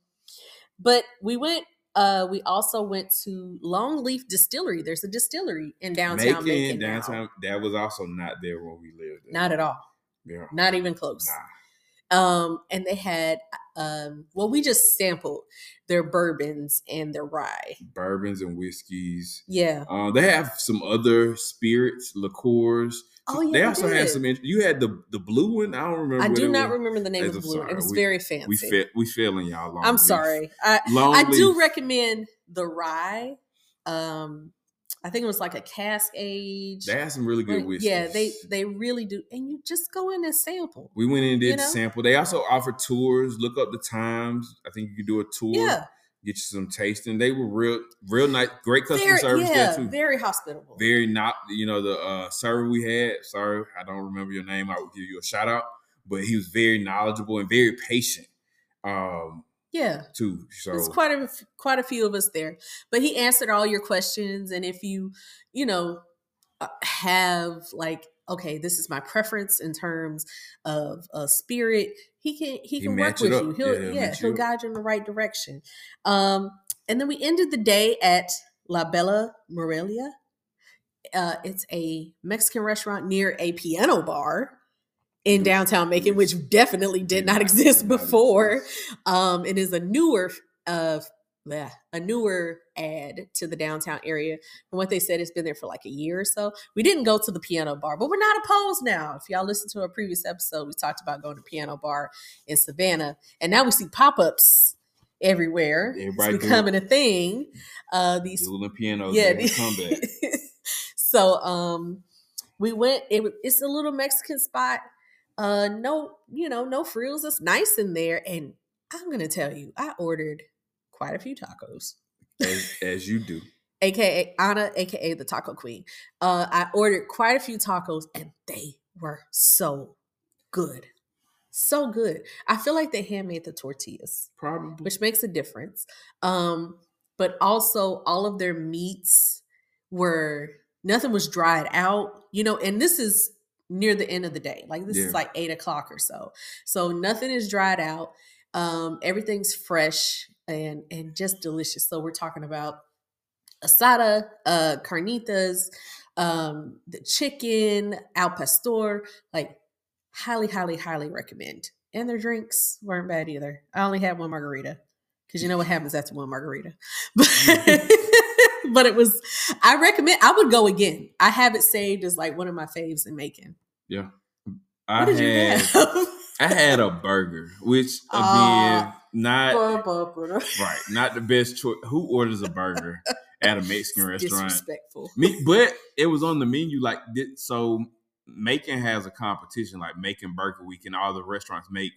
but we went uh we also went to Longleaf Distillery. There's a distillery in downtown Macon, Macon. now. downtown. That was also not there when we lived. There. Not at all. Yeah. Not even close. Nah. Um and they had um well we just sampled their bourbons and their rye. Bourbons and whiskeys. Yeah. Uh, they have some other spirits, liqueurs. Oh yeah. they also had some. You had the the blue one. I don't remember. I do not was. remember the name of the blue. one. It was We- very fancy. We fe- we failing y'all. Long I'm Leaf. sorry. I Long I do recommend the rye. Um, I think it was like a cask age. They had some really good Like, whiskeys. yeah, they they really do, and you just go in and sample. We went in and did you know? sample. They also offer tours. Look up the times. I think you could do a tour. Yeah, Get you some tasting. They were real, real nice. Great customer very service yeah, there too. very hospitable. very not you know the uh server we had sorry i don't remember your name i would give you a shout out but he was very knowledgeable and very patient um yeah, too so there's quite a quite a few of us there, but he answered all your questions, and if you you know uh, have like okay, this is my preference in terms of a spirit. He can he He can work with up. you. He'll Yeah, he'll yeah, he'll you guide you in the right direction. Um, and then we ended the day at La Bella Morelia. Uh, it's a Mexican restaurant near a piano bar in downtown Macon, which definitely did not exist before. Um, it is a newer uh, bleh, a newer ad to the downtown area. And what they said, it's been there for like a year or so. We didn't go to the piano bar, but we're not opposed now. If y'all listen to a previous episode, we talked about going to piano bar in Savannah, and now we see pop ups everywhere. Everybody it's becoming a thing. Uh, these dueling pianos yeah. comeback so um we went it it's a little Mexican spot. Uh no, you know, no frills. It's nice in there. And I'm gonna tell you, I ordered quite a few tacos. as, as you do AKA Anna, aka the taco queen. Uh I ordered quite a few tacos and they were so good. So good. I feel like they handmade the tortillas probably which makes a difference. Um, but also all of their meats were nothing was dried out, you know, and this is near the end of the day. Like this Yeah. is like eight o'clock or so. So nothing is dried out. Um, everything's fresh. And and just delicious. So we're talking about asada, uh, carnitas, um, the chicken, al pastor. Like, highly, highly, highly recommend. And their drinks weren't bad either. I only had one margarita because you know what happens after one margarita. but it was. I recommend. I would go again. I have it saved as like one of my faves in Macon. Yeah. What I did you had have? I had a burger, which again, Aw. not Right. not the best choice. Who orders a burger at a Mexican restaurant? Disrespectful. Me, but it was on the menu. Like so, Macon has a competition like Macon Burger Week, and all the restaurants make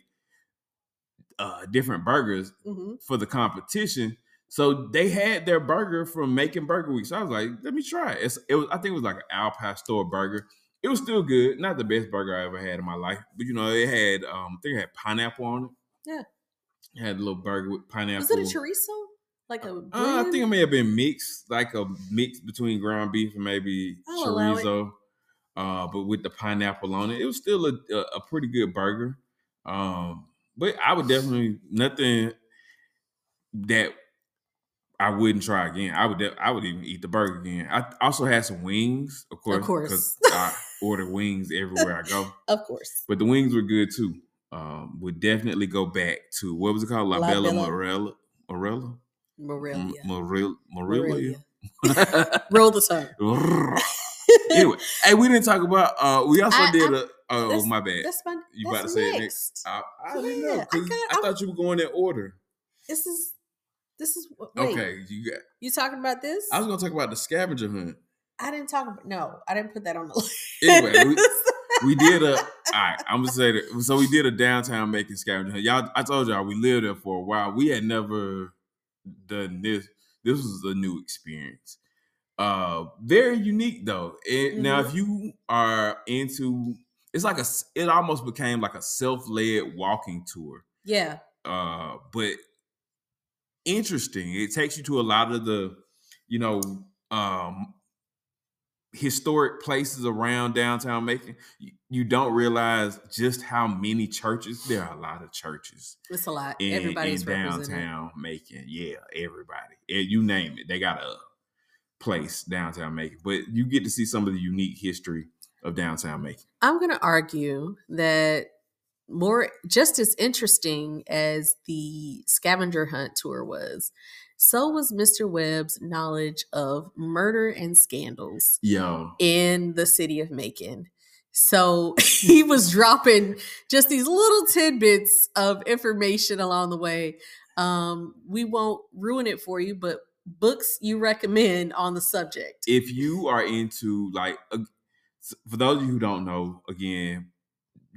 uh, different burgers hmm for the competition. So they had their burger from Macon Burger Week. So I was like, let me try it. It's, it was, I think it was like an Al Pastor burger. It was still good. Not the best burger I ever had in my life, but you know, it had um, I think it had pineapple on it. Yeah. It had a little burger with pineapple. Was it a chorizo? Like a Uh, I think it may have been mixed, like a mix between ground beef and maybe I'll chorizo, uh, but with the pineapple on it. It was still a, a, a pretty good burger. Um, but I would definitely nothing that I wouldn't try again. I would de- I would even eat the burger again. I also had some wings, of course, course. I order wings everywhere I go. Of course. But the wings were good too. Um, would definitely go back to what was it called? La, La Bella Bella. Morella. Morella? Morelia. Morel- Morelia. Morelia. Roll the tongue. anyway, hey, we didn't talk about. uh We also I- did I- a. Oh, my bad. That's my. You that's about to say it next. I, I didn't know. Yeah, I got- I, thought you were going in order. This is. This is. Wait, Okay, you got. You talking about this? I was gonna talk about the scavenger hunt. I didn't talk about. No, I didn't put that on the list. Anyway, we- We did a. all right, I'm gonna say that. So we did a downtown Macon scavenger hunt. Y'all, I told y'all we lived there for a while. We had never done this. This was a new experience. Uh, very unique though. And Now, Mhm. if you are into, it's like a It almost became like a self-led walking tour. yeah. uh but interesting it takes you to a lot of the you know um historic places around downtown macon you, don't realize just how many churches there are a lot of churches It's a lot. in, Everybody's in downtown macon. Yeah everybody. Eh, you name it. They got a place downtown macon but you get to see some of the unique history of downtown macon. I'm going to argue that more just as interesting as the scavenger hunt tour was, so was Mr. Webb's knowledge of murder and scandals yo in the city of Macon. So he was dropping just these little tidbits of information along the way. Um, we won't ruin it for you, but books you recommend on the subject. if you are into like uh, for those of you who don't know again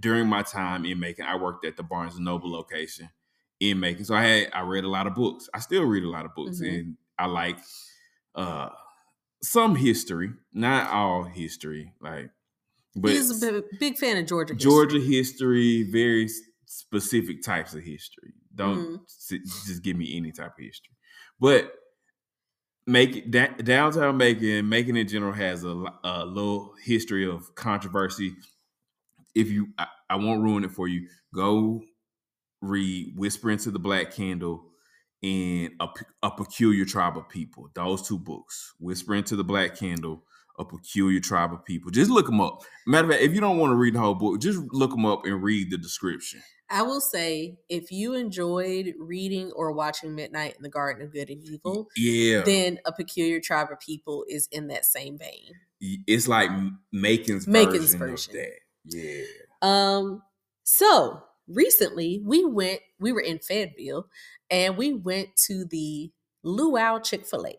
during my time in macon i worked at the barnes and noble location in Macon. so i had i read a lot of books i still read a lot of books Mhm. and i like uh some history not all history like but He's a big, fan of Georgia. history. georgia history very specific types of history don't Mhm. s- just give me any type of history but make it da- downtown Macon, Macon in general has a, a little history of controversy. If you, I, I won't ruin it for you. Go read "Whisper into the Black Candle" and a, a Peculiar Tribe of People. Those two books, "Whisper into the Black Candle," "A Peculiar Tribe of People." Just look them up. Matter of fact, if you don't want to read the whole book, just look them up and read the description. I will say, if you enjoyed reading or watching Midnight in the Garden of Good and Evil, Yeah, then A Peculiar Tribe of People is in that same vein. it's like Macon's, Macon's version, version. of that. Yeah. Um, so recently we went, we were in Fayetteville and we went to the Luau Chick fil A.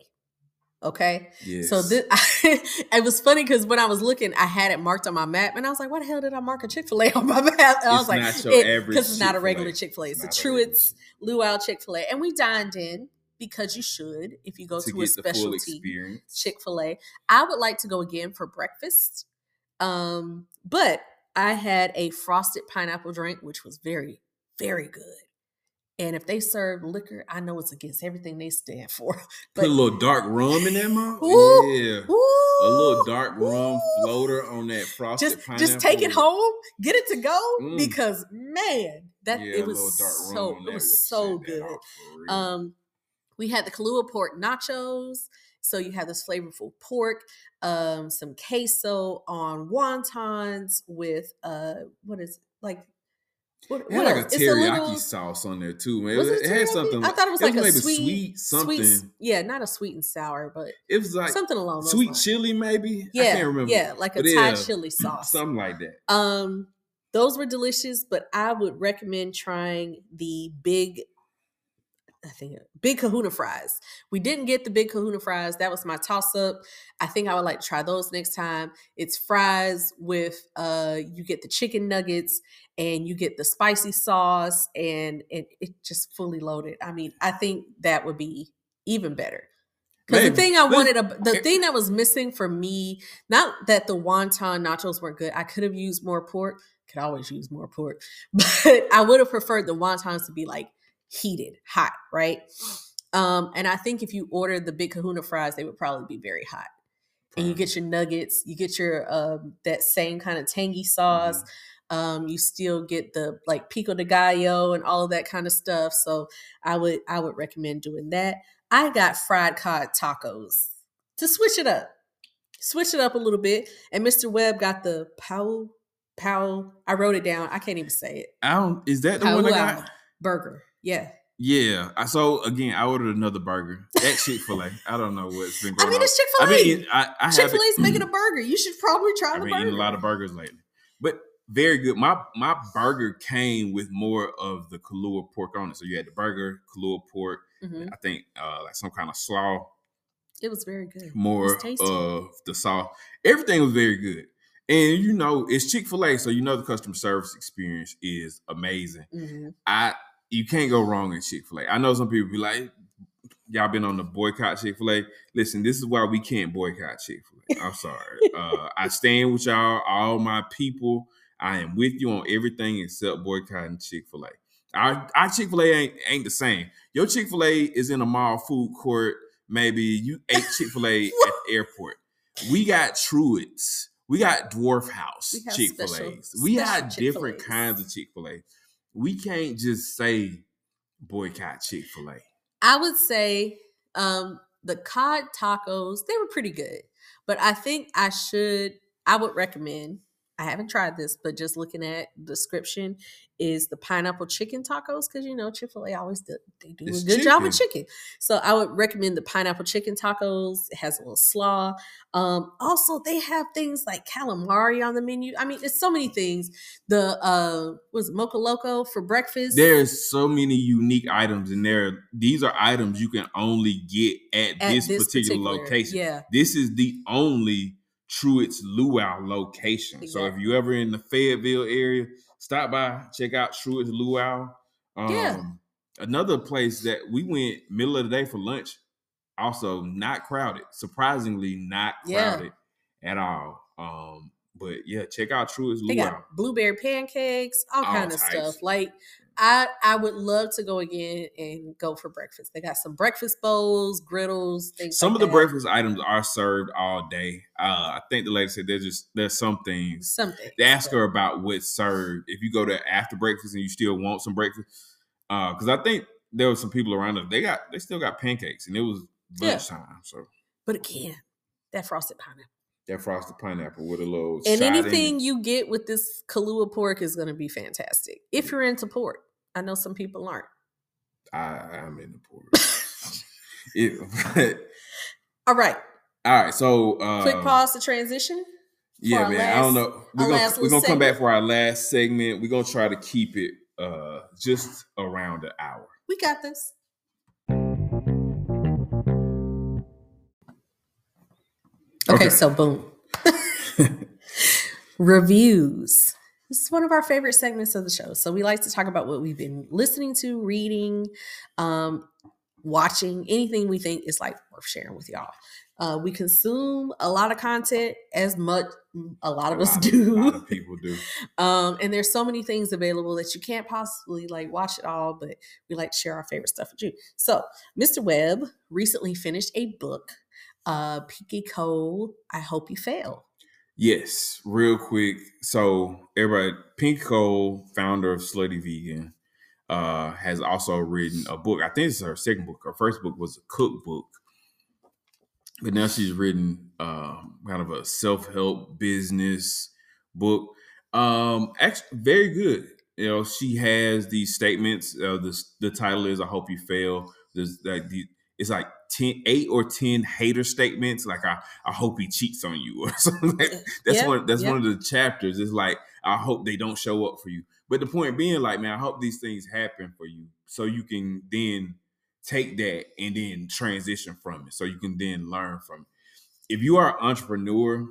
Okay. Yes. So this, I, it was funny because when I was looking, I had it marked on my map, and I was like, "Why the hell did I mark a Chick Fil A on my map?" And I was like, not your average "Because it's not a regular Chick Fil A; it's, not a Truett's Luau Chick Fil A." And we dined in because you should if you go to to, a get the full specialty. Chick Fil A. I would like to go again for breakfast, um, but I had a frosted pineapple drink, which was very, very good. And if they serve liquor, I know it's against everything they stand for. Put a little dark rum in that mouth. Ooh, Yeah. Ooh, A little dark rum floater on that frosted Just, pineapple. just take it home, get it to go, Mm. because man, that yeah, it was little dark rum so it was so good. off for real. Um, we had the Kalua pork nachos. So you have this flavorful pork, um, some queso on wontons with uh, what is it? like what, It what had like a else? It's teriyaki little- sauce on there too, man. Was it, it had something. I thought it was like a sweet, sweet something. sweet, yeah, not a sweet and sour, but it was like something along those sweet lines. chili, maybe. Yeah, I can't remember. yeah, like a But Thai yeah, chili sauce. something like that. Um, those were delicious, but I would recommend trying the big. I think big Kahuna fries. We didn't get the big Kahuna fries. That was my toss up. I think I would like to try those next time. It's fries with uh you get the chicken nuggets and you get the spicy sauce and it, it just fully loaded. I mean, I think that would be even better. Because the thing I wanted, the thing that was missing for me, not that the wonton nachos weren't good. I could have used more pork. Could always use more pork, but I would have preferred the wontons to be like heated, hot, right? Um, and I think if you ordered the big Kahuna fries, they would probably be very hot. And you get your nuggets, you get your um, that same kind of tangy sauce. Um, you still get the like pico de gallo and all of that kind of stuff. So I would I would recommend doing that. I got fried cod tacos to switch it up, switch it up a little bit. And Mr. Webb got the pow pow. I wrote it down. I can't even say it. I don't. Is that the one I got? burger. Yeah. Yeah. I so again. I ordered another burger at Chick Fil A. I don't know what's been going on. I mean, on. it's Chick Fil I A. mean, I, I Chick Fil A's making a burger. You should probably try I've the been burger. eating a lot of burgers lately, but very good. My my burger came with more of the Kalua pork on it. So you had the burger, Kalua pork. Mhm. I think uh like some kind of slaw, It was very good. more of the sauce. Everything was very good. And you know, it's Chick Fil A, so you know the customer service experience is amazing. Mhm. I you can't go wrong in Chick Fil A. I know some people be like, "Y'all been on the boycott Chick Fil A." Listen, this is why we can't boycott Chick Fil A. I'm sorry. uh, I stand with y'all, all my people. I am with you on everything except boycotting Chick Fil A. Our, our Chick Fil A ain't ain't the same. Your Chick Fil A is in a mall food court. Maybe you ate Chick Fil A at the airport. We got Truett's. We got Dwarf House Chick Fil A's. We got different kinds of Chick Fil A. We can't just say boycott Chick Fil A. I would say um, the cod tacos, they were pretty good. But I think I should, I would recommend, I haven't tried this, but just looking at the description is the pineapple chicken tacos because you know Chick Fil A always do, they do It's a good job with chicken. So I would recommend the pineapple chicken tacos. It has a little slaw. Um, also, they have things like calamari on the menu. I mean, it's so many things. The uh, was it Mocha Loco for breakfast? There's so many unique items in there. These are items you can only get at, At this, particular, location. Yeah. This is the only Truett's Luau location. So if you ever in the Fayetteville area, stop by, check out Truett's Luau. Um, Yeah. Another place that we went middle of the day for lunch, also not crowded. Surprisingly, not Yeah. crowded at all. Um, but yeah, check out Truett's They Luau. got blueberry pancakes, all, All kind of types. stuff. Like I I would love to go again and go for breakfast. They got some breakfast bowls, griddles, things. Some like of the that. breakfast items are served all day. Uh, I think the lady said there's just there's some things. something. They ask her about what's served. If you go to after breakfast and you still want some breakfast, because I think there were some people around us. They got they still got pancakes and it was Yeah. lunchtime. So But again, that frosted pineapple. that frosted pineapple with a little And anything you get with this Kalua pork is going to be fantastic. If you're into pork, I know some people aren't. I, I'm in the but, All right, all right, so uh, quick pause to transition. Yeah, man. I don't know. We're gonna we're gonna come back for our last segment. We're gonna try to keep it uh just around an hour. We got this. Okay, Okay. so boom. Reviews. This is one of our favorite segments of the show. So we like to talk about what we've been listening to, reading, um, watching, anything we think is like worth sharing with y'all. Uh, we consume a lot of content as much a lot of us lot do. A lot of people do. Um, and there's so many things available that you can't possibly like watch it all, but we like to share our favorite stuff with you. So, Mr. Webb recently finished a book, uh, Pinky Cole, I Hope You Fail. Yes, real quick. So everybody, Pink Cole, founder of Slutty Vegan, uh, has also written a book. I think it's her second book. Her first book was a cookbook, but now she's written uh, kind of a self help business book. Um, actually, very good. You know, she has these statements. Uh, the the title is "I hope you fail." There's like the it's like 10, eight or ten hater statements. Like I, I hope he cheats on you or something. Like, eh, that's Yeah, one. That's yeah. one of the chapters. It's like I hope they don't show up for you. But the point being, like, man, I hope these things happen for you, so you can then take that and then transition from it, so you can then learn from it. If you are an entrepreneur,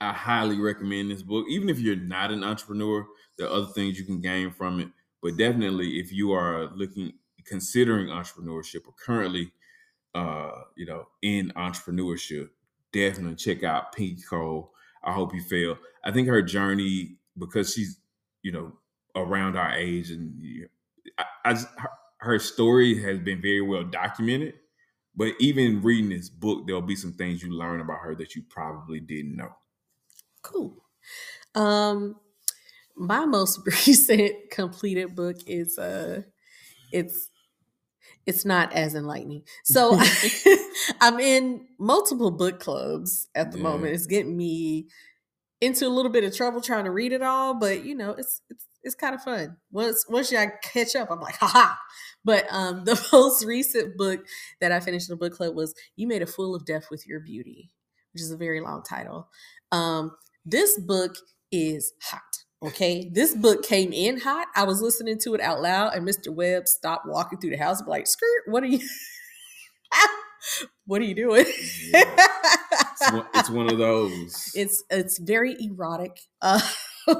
I highly recommend this book. Even if you're not an entrepreneur, there are other things you can gain from it. But definitely, if you are looking, considering entrepreneurship or currently, uh, you know, in entrepreneurship, definitely check out Pinky Cole. I hope you fail. I think her journey, because she's, you know, around our age, and you- I, I her, her story has been very well documented. But even reading this book, there'll be some things you learn about her that you probably didn't know. Cool. Um, my most recent completed book is uh, it's it's not as enlightening. So I'm in multiple book clubs at the Yeah. moment. It's getting me into a little bit of trouble trying to read it all, but you know, it's it's it's kind of fun. Once once I catch up, I'm like, haha. But um the most recent book that I finished in the book club was You Made a Fool of Death with Your Beauty, which is a very long title. Um, this book is hot. Okay, this book came in hot. I was listening to it out loud, and Mr. Webb stopped walking through the house. Like, skirt, what are you? what are you doing? Yeah. It's one, it's one of those. it's it's very erotic. Uh,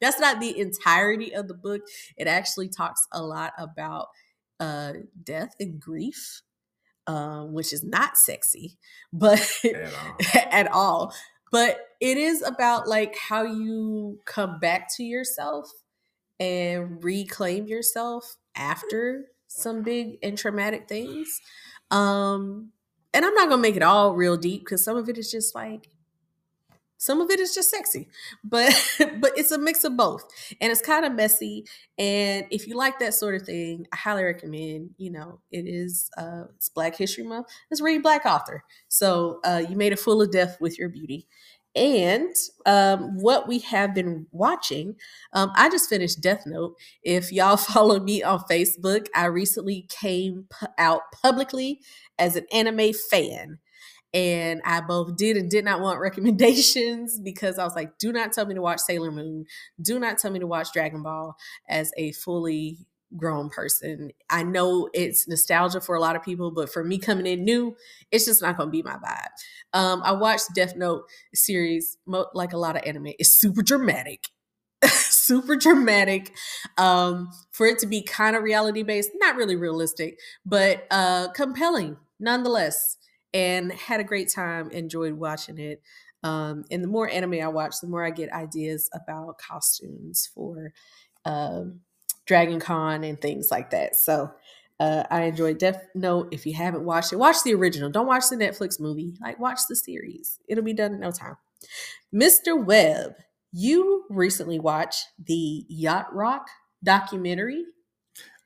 that's not the entirety of the book. It actually talks a lot about uh, death and grief, um, which is not sexy, but at all. at all. But it is about like how you come back to yourself and reclaim yourself after some big and traumatic things. Um, and I'm not gonna make it all real deep because some of it is just like some of it is just sexy, but but it's a mix of both, and it's kind of messy. And if you like that sort of thing, I highly recommend. You know, it is uh, it's Black History Month. Let's read Black author. So uh, you made a fool of death with your beauty. And um, what we have been watching, um, I just finished Death Note. If y'all follow me on Facebook, I recently came pu- out publicly as an anime fan. And I both did and did not want recommendations because I was like, do not tell me to watch Sailor Moon. Do not tell me to watch Dragon Ball as a fully grown person. I know it's nostalgia for a lot of people, but for me coming in new, it's just not going to be my vibe. Um, I watched Death Note series, like a lot of anime. It's super dramatic. super dramatic um for it to be kind of reality based not really realistic but uh compelling nonetheless and had a great time enjoyed watching it um and the more anime i watch the more i get ideas about costumes for um dragon con and things like that so uh, I enjoyed Death Note. If you haven't watched it, watch the original. Don't watch the Netflix movie. Like, watch the series. It'll be done in no time. Mr. Webb, you recently watched the Yacht Rock documentary.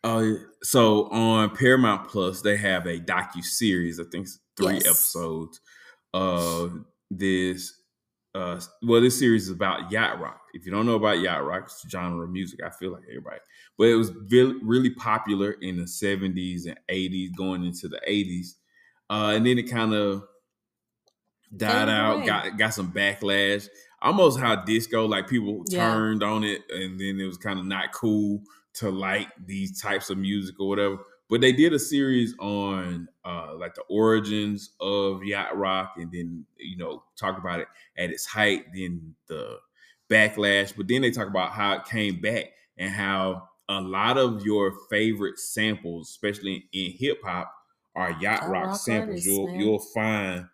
Uh, so on Paramount Plus, they have a docu series. I think it's three Yes. episodes of this. Uh, well, this series is about yacht rock. If you don't know about yacht rock, it's a genre of music. I feel like everybody, but it was really, really popular in the seventies and eighties, going into the eighties, uh, and then it kind of died out. away. Got got some backlash. Almost how disco, like people Yeah. turned on it, and then it was kind of not cool to like these types of music or whatever. But they did a series on uh like the origins of yacht rock and then you know talk about it at its height, then the backlash, but then they talk about how it came back and how a lot of your favorite samples, especially in hip hop, are yacht rock, rock samples. artists, you'll man. you'll find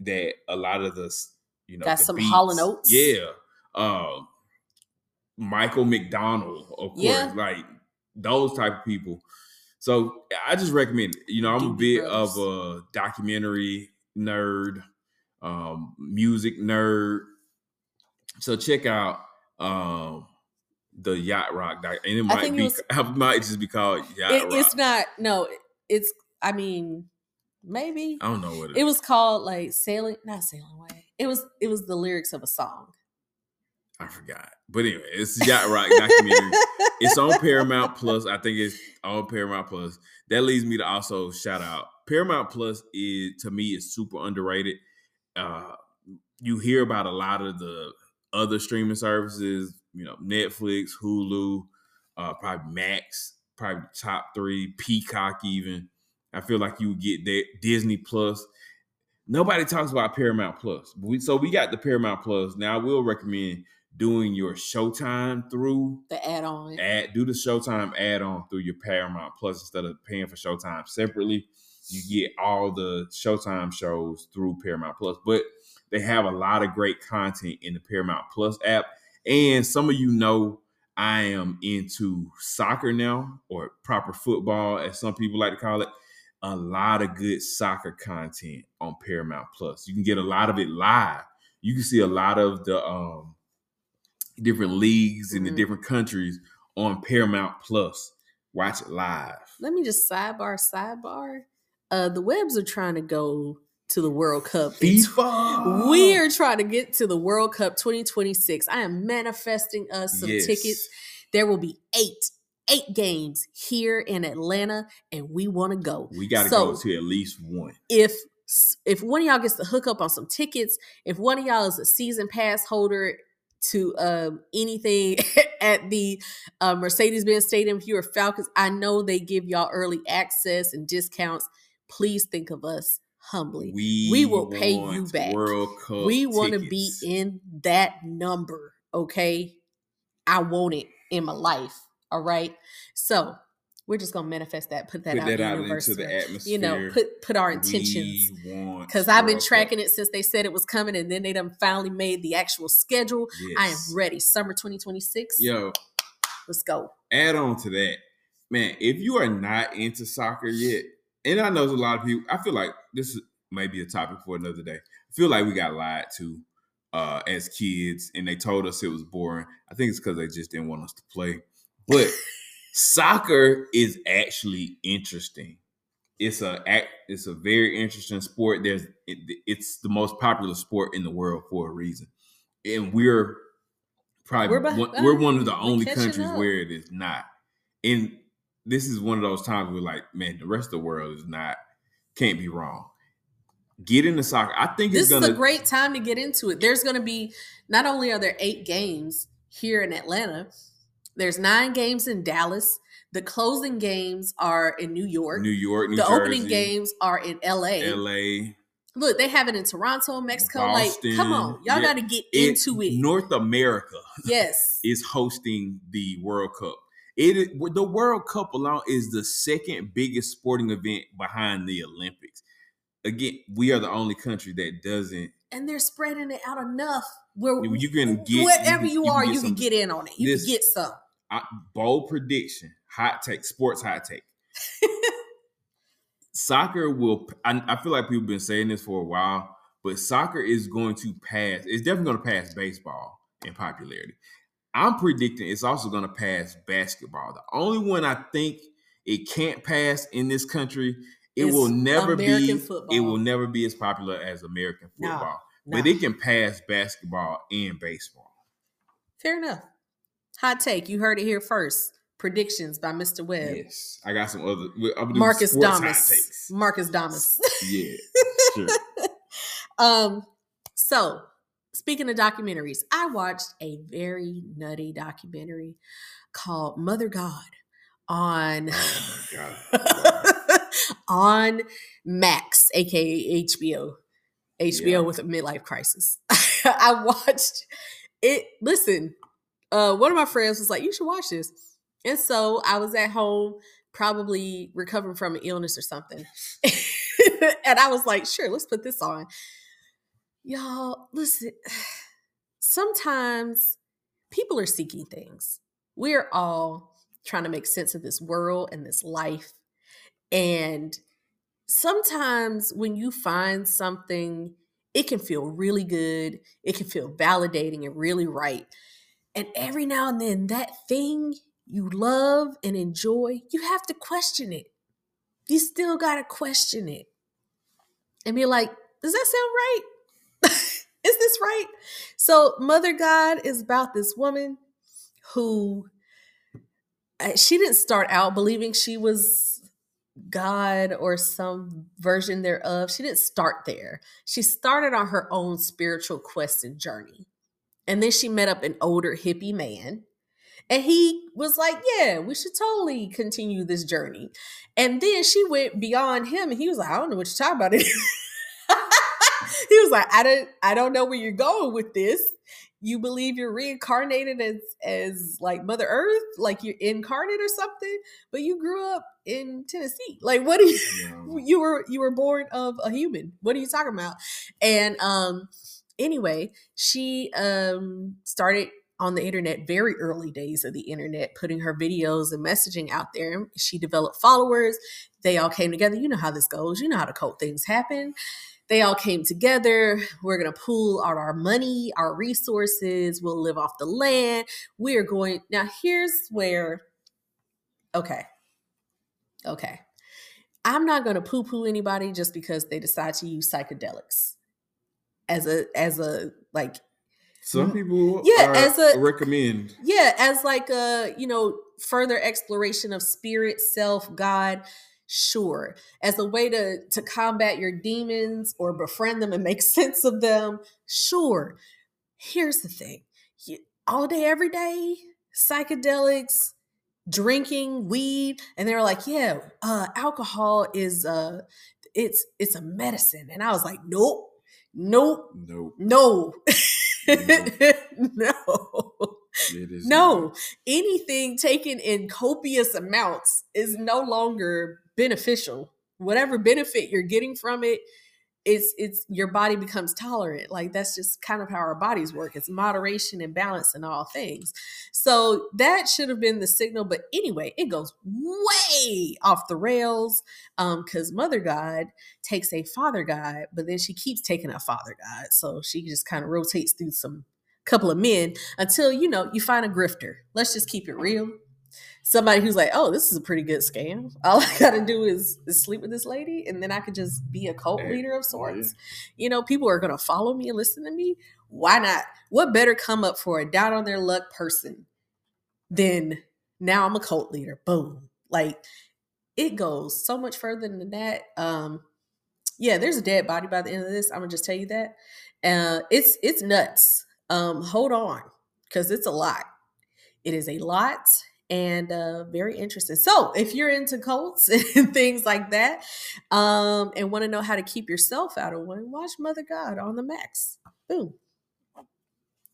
that a lot of the you know Got some Hall and Oates. yeah. Uh, Michael McDonald, of course, Yeah. like those type of people. So I just recommend it. You know, I'm a bit of a documentary nerd, um, music nerd. So check out um the yacht rock, doc- and it might think it be was- it might just be called yacht It, rock. it's not. No, it's. I mean, maybe I don't know what it it was called like sailing. Not sailing away. It was. It was the lyrics of a song. I forgot, but anyway, it's yacht rock documentary. it's on Paramount Plus. I think it's on Paramount Plus. That leads me to also shout out Paramount Plus is to me is super underrated. Uh, you hear about a lot of the other streaming services, you know, Netflix, Hulu, uh, probably Max, probably top three, Peacock, even. I feel like you would get that Disney Plus. Nobody talks about Paramount Plus. We, so we got the Paramount Plus. Now I will recommend doing your Showtime through The add-on. add do the Showtime add-on through your Paramount Plus instead of paying for Showtime separately. You get all the Showtime shows through Paramount Plus, but they have a lot of great content in the Paramount Plus app. And some of you know I am into soccer now, or proper football, as some people like to call it. A lot of good soccer content on Paramount Plus. You can get a lot of it live. You can see a lot of the um, different leagues in the different countries on Paramount Plus. Watch it live. Let me just sidebar, sidebar. Uh, the Webbs are trying to go to the World Cup. FIFA. We are trying to get to the World Cup 2026. I am manifesting us some Yes. tickets. There will be eight, eight games here in Atlanta, and we want to go. We got to So- go to at least one. If if one of y'all gets to hook up on some tickets, if one of y'all is a season pass holder to um, anything at the uh, Mercedes-Benz Stadium, if you're Falcons, I know they give y'all early access and discounts. Please think of us humbly. We We will pay you back. We want to be in that number okay i want it in my life all right so we're just gonna manifest that put that Put out, that out into the atmosphere. you know put put our intentions because i've been tracking it since they said it was coming and then they done finally made the actual schedule i am ready summer 2026 Yo, let's go add on to that, man. If you are not into soccer yet, and I know there's a lot of people, I feel like this is maybe a topic for another day. I feel like we got lied to uh, as kids, and they told us it was boring. I think it's because they just didn't want us to play. But soccer is actually interesting. It's a. It's a very interesting sport. There's it, it's the most popular sport in the world for a reason, and we're probably We're one, uh, we're one of the only countries up. where it is not. And this is one of those times where, like, man, the rest of the world is not can't be wrong. Get into soccer. I think this it's gonna is a great time to get into it there's gonna be not only are there eight games here in atlanta there's nine games in dallas the closing games are in new york New York, New the Jersey, opening games are in LA. LA, Look, they have it in Toronto, Mexico. like, come on, y'all Yeah. got to get into it. North America yes, is hosting the World Cup. It is, the World Cup alone is the second biggest sporting event behind the Olympics. Again, we are the only country that doesn't. and they're spreading it out enough where You can get wherever you, can- can are, you some- can get in on it. You this- can get some. I, bold prediction, hot take, sports hot take. soccer will. I, I feel like people have been saying this for a while, but soccer is going to pass. It's definitely going to pass baseball in popularity. I'm predicting it's also going to pass basketball. The only one I think it can't pass in this country. It It's will never American be. It will never be as popular as American No, football, No. but it can pass basketball and baseball. Fair enough. Hot take. You heard it here first. Predictions by Mr. Webb. Yes, I got some other. Marcus sports hot Damas. takes. Marcus Damas. Yeah, sure. um, so speaking of documentaries, I watched a very nutty documentary called Mother God on Oh my god. on Max, aka HBO. HBO Yeah. with a midlife crisis. I watched it. Listen, uh, one of my friends was like, "You should watch this," and so I was at home, probably recovering from an illness or something, and I was like, "Sure, let's put this on." Y'all, listen. Sometimes people are seeking things. We're all trying to make sense of this world and this life, and sometimes when you find something, it can feel really good. It can feel validating and really right. And every now and then, that thing you love and enjoy, you have to question it. You still got to question it and be like, does that sound right? is this right? So, Mother God is about this woman who uh, she didn't start out believing she was God or some version thereof. She didn't start there. She started on her own spiritual quest and journey. And then she met up an older hippie man. And he was like, Yeah, we should totally continue this journey. And then she went beyond him and he was like, I don't know what you're talking about. he was like, I don't I don't know where you're going with this. You believe you're reincarnated as as like Mother Earth, like you're incarnate or something, but you grew up in Tennessee. Like what are you yeah. you were you were born of a human. What are you talking about? And um anyway, she um started on the internet very early days of the internet putting her videos and messaging out there she developed followers they all came together you know how this goes you know how the cult things happen they all came together. We're going to pool out our money, our resources. We'll live off the land. We are going. Now, here's where, okay, okay. I'm not going to poo poo anybody just because they decide to use psychedelics as a, as a, like, some people yeah as a recommend yeah as like a you know further exploration of spirit self god Sure. As a way to, to combat your demons or befriend them and make sense of them, sure. Here's the thing you, all day, every day, psychedelics, drinking weed, and they're like, yeah, uh, alcohol is uh it's it's a medicine. And I was like, nope, nope, nope, no. Mm-hmm. no. no, not. anything taken in copious amounts is no longer beneficial. Whatever benefit you're getting from it, it's it's your body becomes tolerant. Like that's just kind of how our bodies work. It's moderation and balance in all things. So that should have been the signal. But anyway, it goes way off the rails. Um, because Mother God takes a father God, but then she keeps taking a father God. So she just kind of rotates through some couple of men until you know you find a grifter. Let's just keep it real somebody who's like, oh, this is a pretty good scam. All I got to do is, is, sleep with this lady, and then I could just be a cult leader of sorts. You know, people are going to follow me and listen to me. Why not? What better come up for a down on their luck person than now I'm a cult leader? Boom. Like it goes so much further than that. Um, yeah, there's a dead body by the end of this. I'm gonna just tell you that. Uh, it's it's nuts. Um, hold on, because it's a lot. It is a lot and uh, very interesting. So, if you're into cults and things like that, um, and want to know how to keep yourself out of one, watch Mother God on the Max. Boom.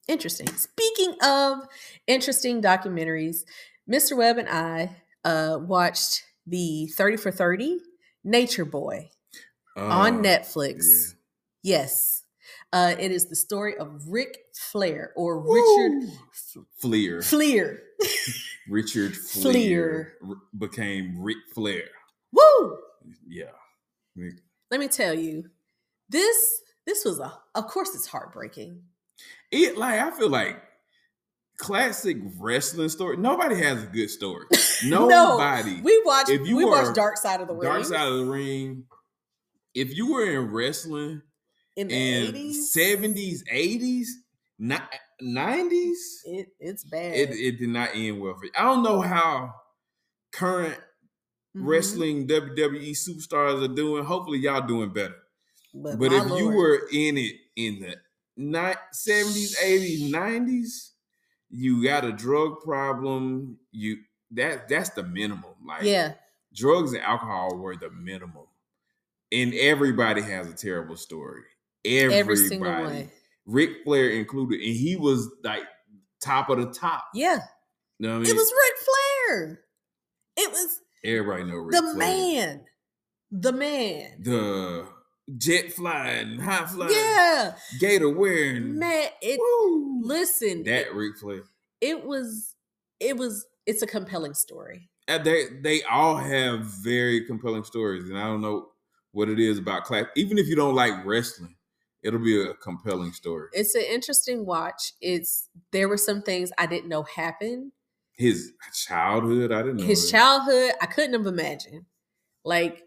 Interesting. Speaking of interesting documentaries, Mr. Webb and I uh, watched the 30 for 30 Nature Boy uh, on Netflix. Yeah. Yes. Uh, it is the story of Ric Flair or Woo! Richard Fliehr. Fliehr. Richard Fliehr, Fliehr. became Ric Flair. Woo! Yeah. Let me tell you, this this was a of course it's heartbreaking. It like I feel like classic wrestling story. Nobody has a good story. Nobody. no, we watched if you we watched Dark Side of the Ring. Dark Side of the Ring. If you were in wrestling in the in 80s, 70s, 80s, nineties, it it's bad. It it did not end well for you. I don't know how current mm-hmm. wrestling WWE superstars are doing. Hopefully, y'all doing better. But, but if Lord. you were in it in the seventies, eighties, nineties, you got a drug problem. You that that's the minimum. Like yeah, drugs and alcohol were the minimum, and everybody has a terrible story. Everybody. Every single one. Ric Flair included, and he was like top of the top. Yeah. You know I mean? It was Ric Flair. It was everybody know Ric the Flair. man. The man. The jet flying, high flying, yeah, gator wearing. Man, it woo, listen. That it, Ric Flair. It was it was it's a compelling story. And they they all have very compelling stories, and I don't know what it is about class. Even if you don't like wrestling, It'll be a compelling story. It's an interesting watch. It's there were some things I didn't know happened. His childhood, I didn't know. His that. childhood, I couldn't have imagined. Like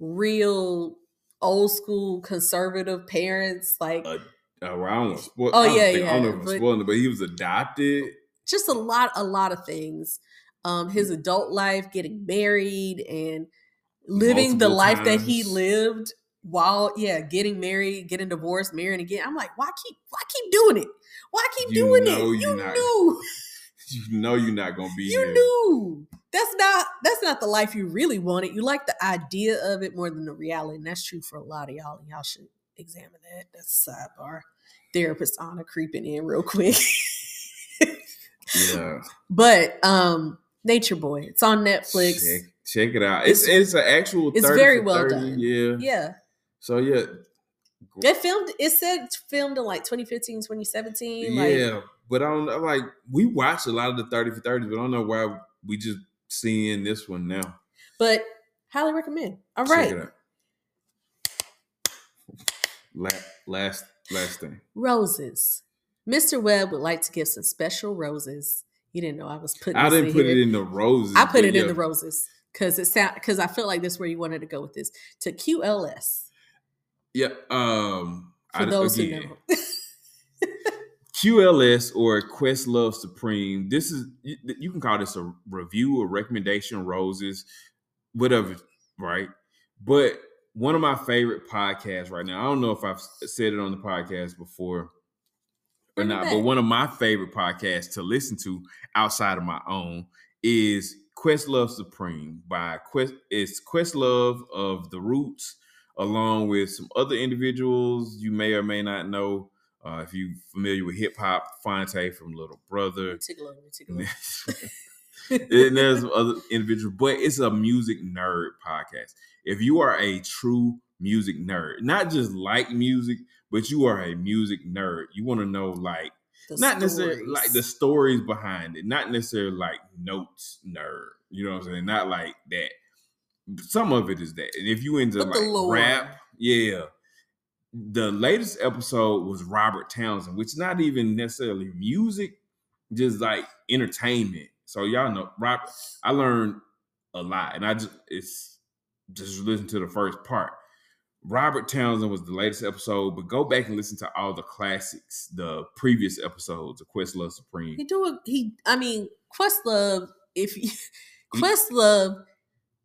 real old school conservative parents, like Uh, uh, well, I don't want to spoil. Oh, I don't yeah, I don't know if I'm but- spoiling it, but he was adopted. just a lot, a lot of things. Um, his adult life, getting married, and living the Multiple life that he lived while, yeah, getting married, getting divorced, marrying again. I'm like, why keep, why keep doing it? Why keep You doing it? You not- knew, You know you're not gonna be you here. knew. That's not, that's not the life you really wanted. You like the idea of it more than the reality, and that's true for a lot of y'all. And y'all should examine that. That's a sidebar. Therapist Anna creeping in real quick. Yeah, But um Nature Boy, it's on Netflix. check, check it out. It's it's an actual. it's very well 30, done. Yeah. Yeah. So yeah, It filmed it said filmed in like 2015, 2017. Like yeah. But I don't know. Like we watch a lot of the thirty for thirties, but I don't know why we just seeing this one now. but highly recommend. All Check right. it out. La- last last thing. Roses. Mr. Webb would like to give some special roses. You didn't know I was putting I didn't put here. it in the roses. I put it in the roses because it sound because I felt like this is where you wanted to go with this. To QLS. Yeah. Um. For I, those again, who know. QLS or Questlove Supreme. This is you, you can call this a review or recommendation roses, whatever, right? But one of my favorite podcasts right now. I don't know if I've said it on the podcast before or not, but one of my favorite podcasts to listen to outside of my own is Questlove Supreme by Quest. It's Questlove of the Roots, along with some other individuals you may or may not know. Uh, if you're familiar with hip hop, Phonte from Little Brother. Tickle, tickle. and there's some other individuals, but it's a music nerd podcast. If you are a true music nerd, not just like music, but you are a music nerd, you want to know like The not necessarily like the stories behind it, not necessarily like notes nerd. You know what I'm saying? Not like that. Some of it is that. And if you into But like rap, yeah. The latest episode was Robert Townsend, which is not even necessarily music, just like entertainment. So y'all know, Rob, I learned a lot, and I just it's just listen to the first part. Robert Townsend was the latest episode, but go back and listen to all the classics, the previous episodes of Questlove Supreme. He do a, he. I mean, Questlove. If you, Questlove,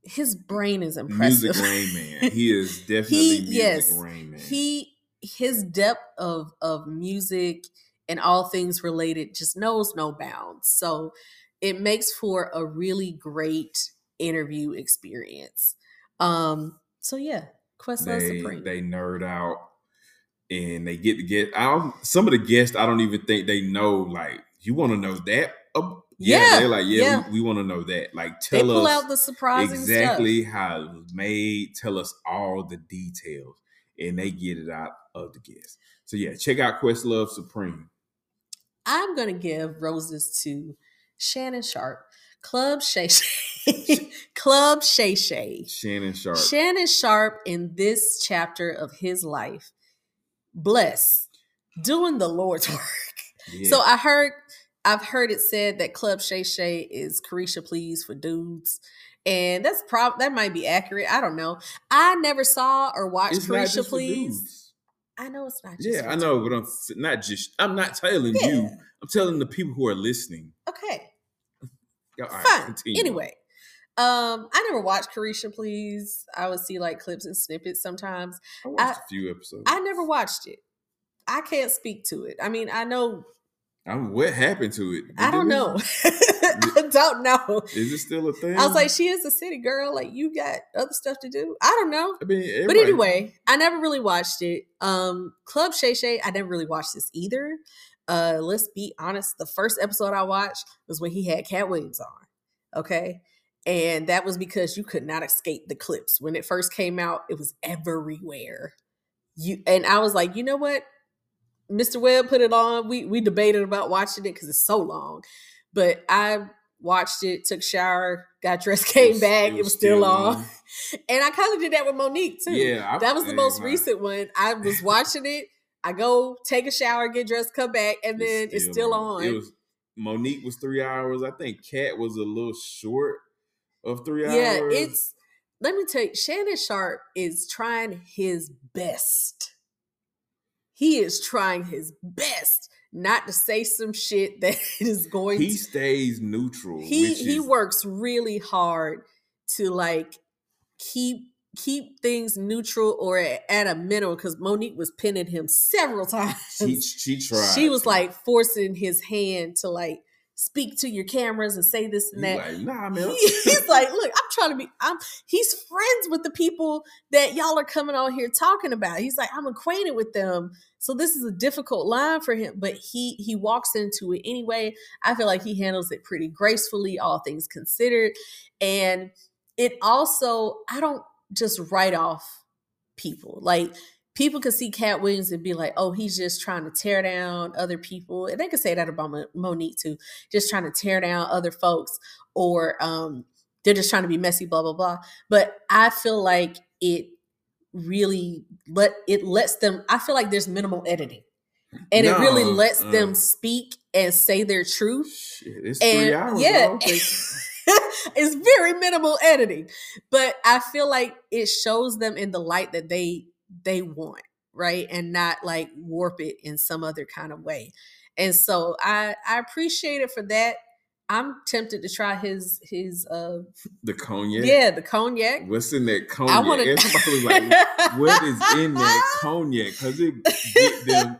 his brain is impressive. Music Rain Man. He is definitely He- Music yes, Rain Man. he his depth of of music and all things related just knows no bounds. So it makes for a really great interview experience. Um. So yeah, Questlove they Supreme. they nerd out and they get to get out. Some of the guests I don't even think they know. Like you want to know that? Yeah, they're like, yeah, yeah. we, we want to know that. Like They tell pull us out the surprising exactly stuff. how it was made. Tell us all the details, and they get it out of the guests. So yeah, check out Questlove Supreme. I'm gonna give roses to Shannon Sharpe, Club Shay Shay, Club Shay Shay. Shannon Sharpe. Shannon Sharpe in this chapter of his life, bless, doing the Lord's work. Yeah. So I heard, I've heard it said that Club Shay Shay is Caresha Please for dudes. And that's prob that might be accurate. I don't know. I never saw or watched it's Caresha Please. I know it's not just Yeah, I know, but I'm not just. I'm not telling Yeah. you. I'm telling the people who are listening. Okay. All right, Fine. continue. Anyway, um, I never watched Caresha Please. I would see like clips and snippets sometimes. I watched I- a few episodes. I never watched it. I can't speak to it. I mean, I know. I'm, what happened to it? I don't know. I don't know. Is it still a thing? I was like, she is a city girl. Like, you got other stuff to do. I don't know. I mean, But anyway, I never really watched it. Um, Club Shay Shay, I never really watched this either. Uh, let's be honest. The first episode I watched was when he had Katt Williams on. Okay. And that was because you could not escape the clips. When it first came out, it was everywhere. You and I was like, you know what? Mr. Webb put it on. We we debated about watching it because it's so long. But I watched it, took shower, got dressed, came was- back. It was, still, on. And I kind of did that with Mo'Nique too. Yeah, I- that was the most recent one. I was watching it. I go take a shower, get dressed, come back, and then it's still on. It was Mo'Nique was three hours. I think Katt was a little short of three hours. yeah, it's let me tell you, Shannon Sharpe is trying his best. He is trying his best not to say some shit that is going he to stays neutral. he which he is- works really hard to like keep keep things neutral or at, at a minimum because Mo'Nique was pinning him several times. She she tried. she was like forcing his hand to like speak to your cameras and say this and He that. like, nah, man. he's like, look, I'm trying to be. I'm. He's friends with the people that y'all are coming on here talking about. He's like, I'm acquainted with them, so this is a difficult line for him. But he he walks into it anyway. I feel like he handles it pretty gracefully, all things considered, and it also I don't just write off people like. People could see Katt Williams and be like, "Oh, he's just trying to tear down other people," and they could say that about Mo'Nique too, just trying to tear down other folks, or um, they're just trying to be messy, blah blah blah. But I feel like it really let it lets them. I feel like there's minimal editing, and it really lets uh. them speak and say their truth. Shit, it's And three hours. yeah, it's very minimal editing, but I feel like it shows them in the light that they they want, right, and not like warp it in some other kind of way. And so I I appreciate it for that. I'm tempted to try his his uh the cognac. yeah the cognac. What's in that cognac? I wanna- Everybody like, what is in that cognac? Because it get them,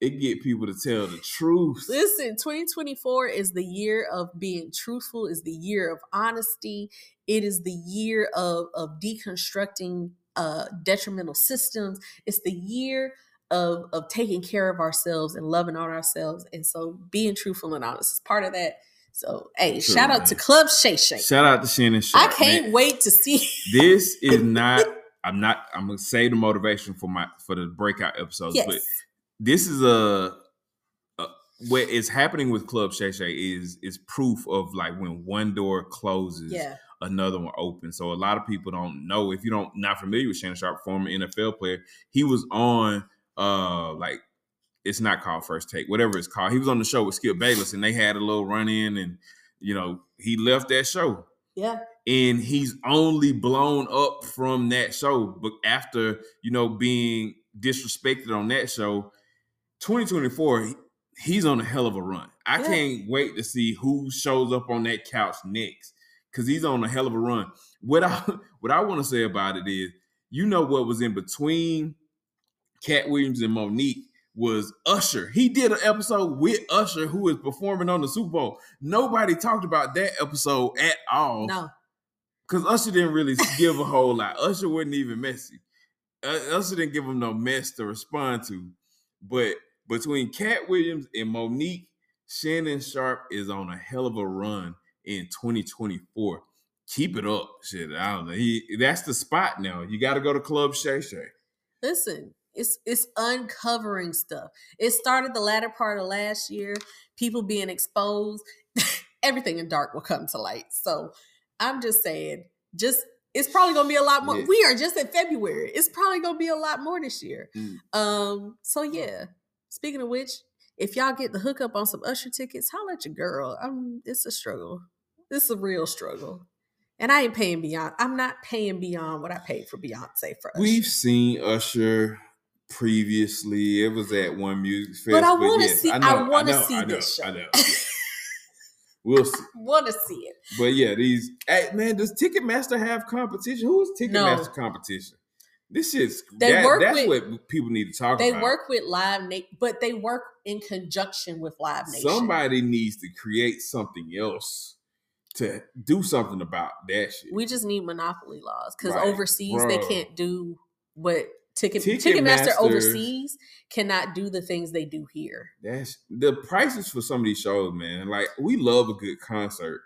it get people to tell the truth. Listen, 2024 is the year of being truthful, is the year of honesty. It is the year of of deconstructing uh detrimental systems. It's the year of of taking care of ourselves and loving on ourselves. And so being truthful and honest is part of that. So hey, True, shout out man. to Club Shay Shay. Shout out to Shannon I can't man. wait to see This is not. I'm not. I'm gonna say the motivation for my for the breakout episodes. yes. But this is a, a what is happening with Club Shay Shay is is proof of like when one door closes, Yeah. Another one open. So a lot of people don't know. If you don't not familiar with Shannon Sharpe, former NFL player, he was on uh like it's not called First Take, whatever it's called. He was on the show with Skip Bayless, and they had a little run in, and you know he left that show Yeah. and he's only blown up from that show. But after you know being disrespected on that show, 2024, he's on a hell of a run. I Yeah. can't wait to see who shows up on that couch next because he's on a hell of a run. What I what I want to say about it is, you know what was in between Katt Williams and Mo'Nique was Usher. He did an episode with Usher who is performing on the Super Bowl. Nobody talked about that episode at all No. because Usher didn't really give a whole lot. Usher wasn't even messy. Uh, Usher didn't give him no mess to respond to. But between Katt Williams and Mo'Nique, Shannon Sharpe is on a hell of a run in 2024. Keep it up, shit. I don't know. He that's the spot now. You got to go to Club Shay Shay. listen it's it's uncovering stuff it started the latter part of last year people being exposed everything in dark will come to light so i'm just saying just it's probably gonna be a lot more Yeah. we are just in february it's probably gonna be a lot more this year Mm. um so yeah speaking of which if y'all get the hookup on some usher tickets holla at your girl um it's a struggle it's a real struggle and I ain't paying beyond. I'm not paying beyond what I paid for Beyonce for Usher. We've seen Usher previously. It was at one music fest. But I wanna yes, see- I know, wanna see I know, this show. I know. we'll see. want to see it. But yeah, these hey man, does Ticketmaster have competition? Who is Ticketmaster No. competition? This is They that- work that's with- what people need to talk They about. They work with Live Nation, but they work in conjunction with Live Nation. Somebody needs to create something else to do something about that shit. We just need monopoly laws because overseas they can't do what Ticket Ticketmaster- Ticketmaster overseas cannot do the things they do here. That's the prices for some of these shows, man. Like we love a good concert,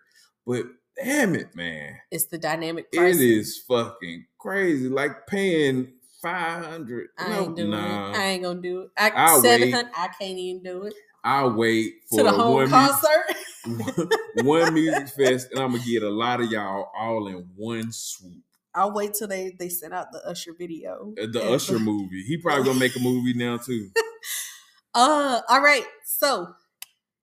but damn it, man. It's the dynamic pricing. It is fucking crazy. Like paying five hundred. I No, ain't doing nah. it. I ain't gonna do it. I, I'll seven hundred. I can't even do it I'll wait for to the home one, concert. one music fest, and I'm gonna get a lot of y'all all in one swoop. I'll wait till they they sent out the Usher video. Uh, The And- Usher movie. He probably gonna make a movie now too. Uh, all right. So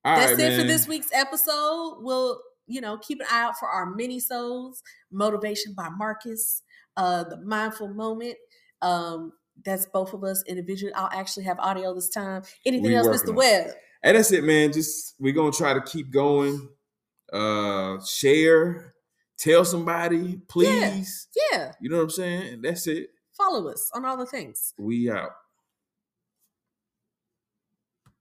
All that's right, it for this week's episode. We'll, you know, keep an eye out for our mini souls, motivation by Marcus, uh, the mindful moment. Um, that's both of us individually. I'll actually have audio this time. Anything We else, Mr. Webb? Hey, that's it, man. Just we're gonna try to keep going. Uh share, tell somebody, please. Yeah. You know what I'm saying? That's it. Follow us on all the things. We out.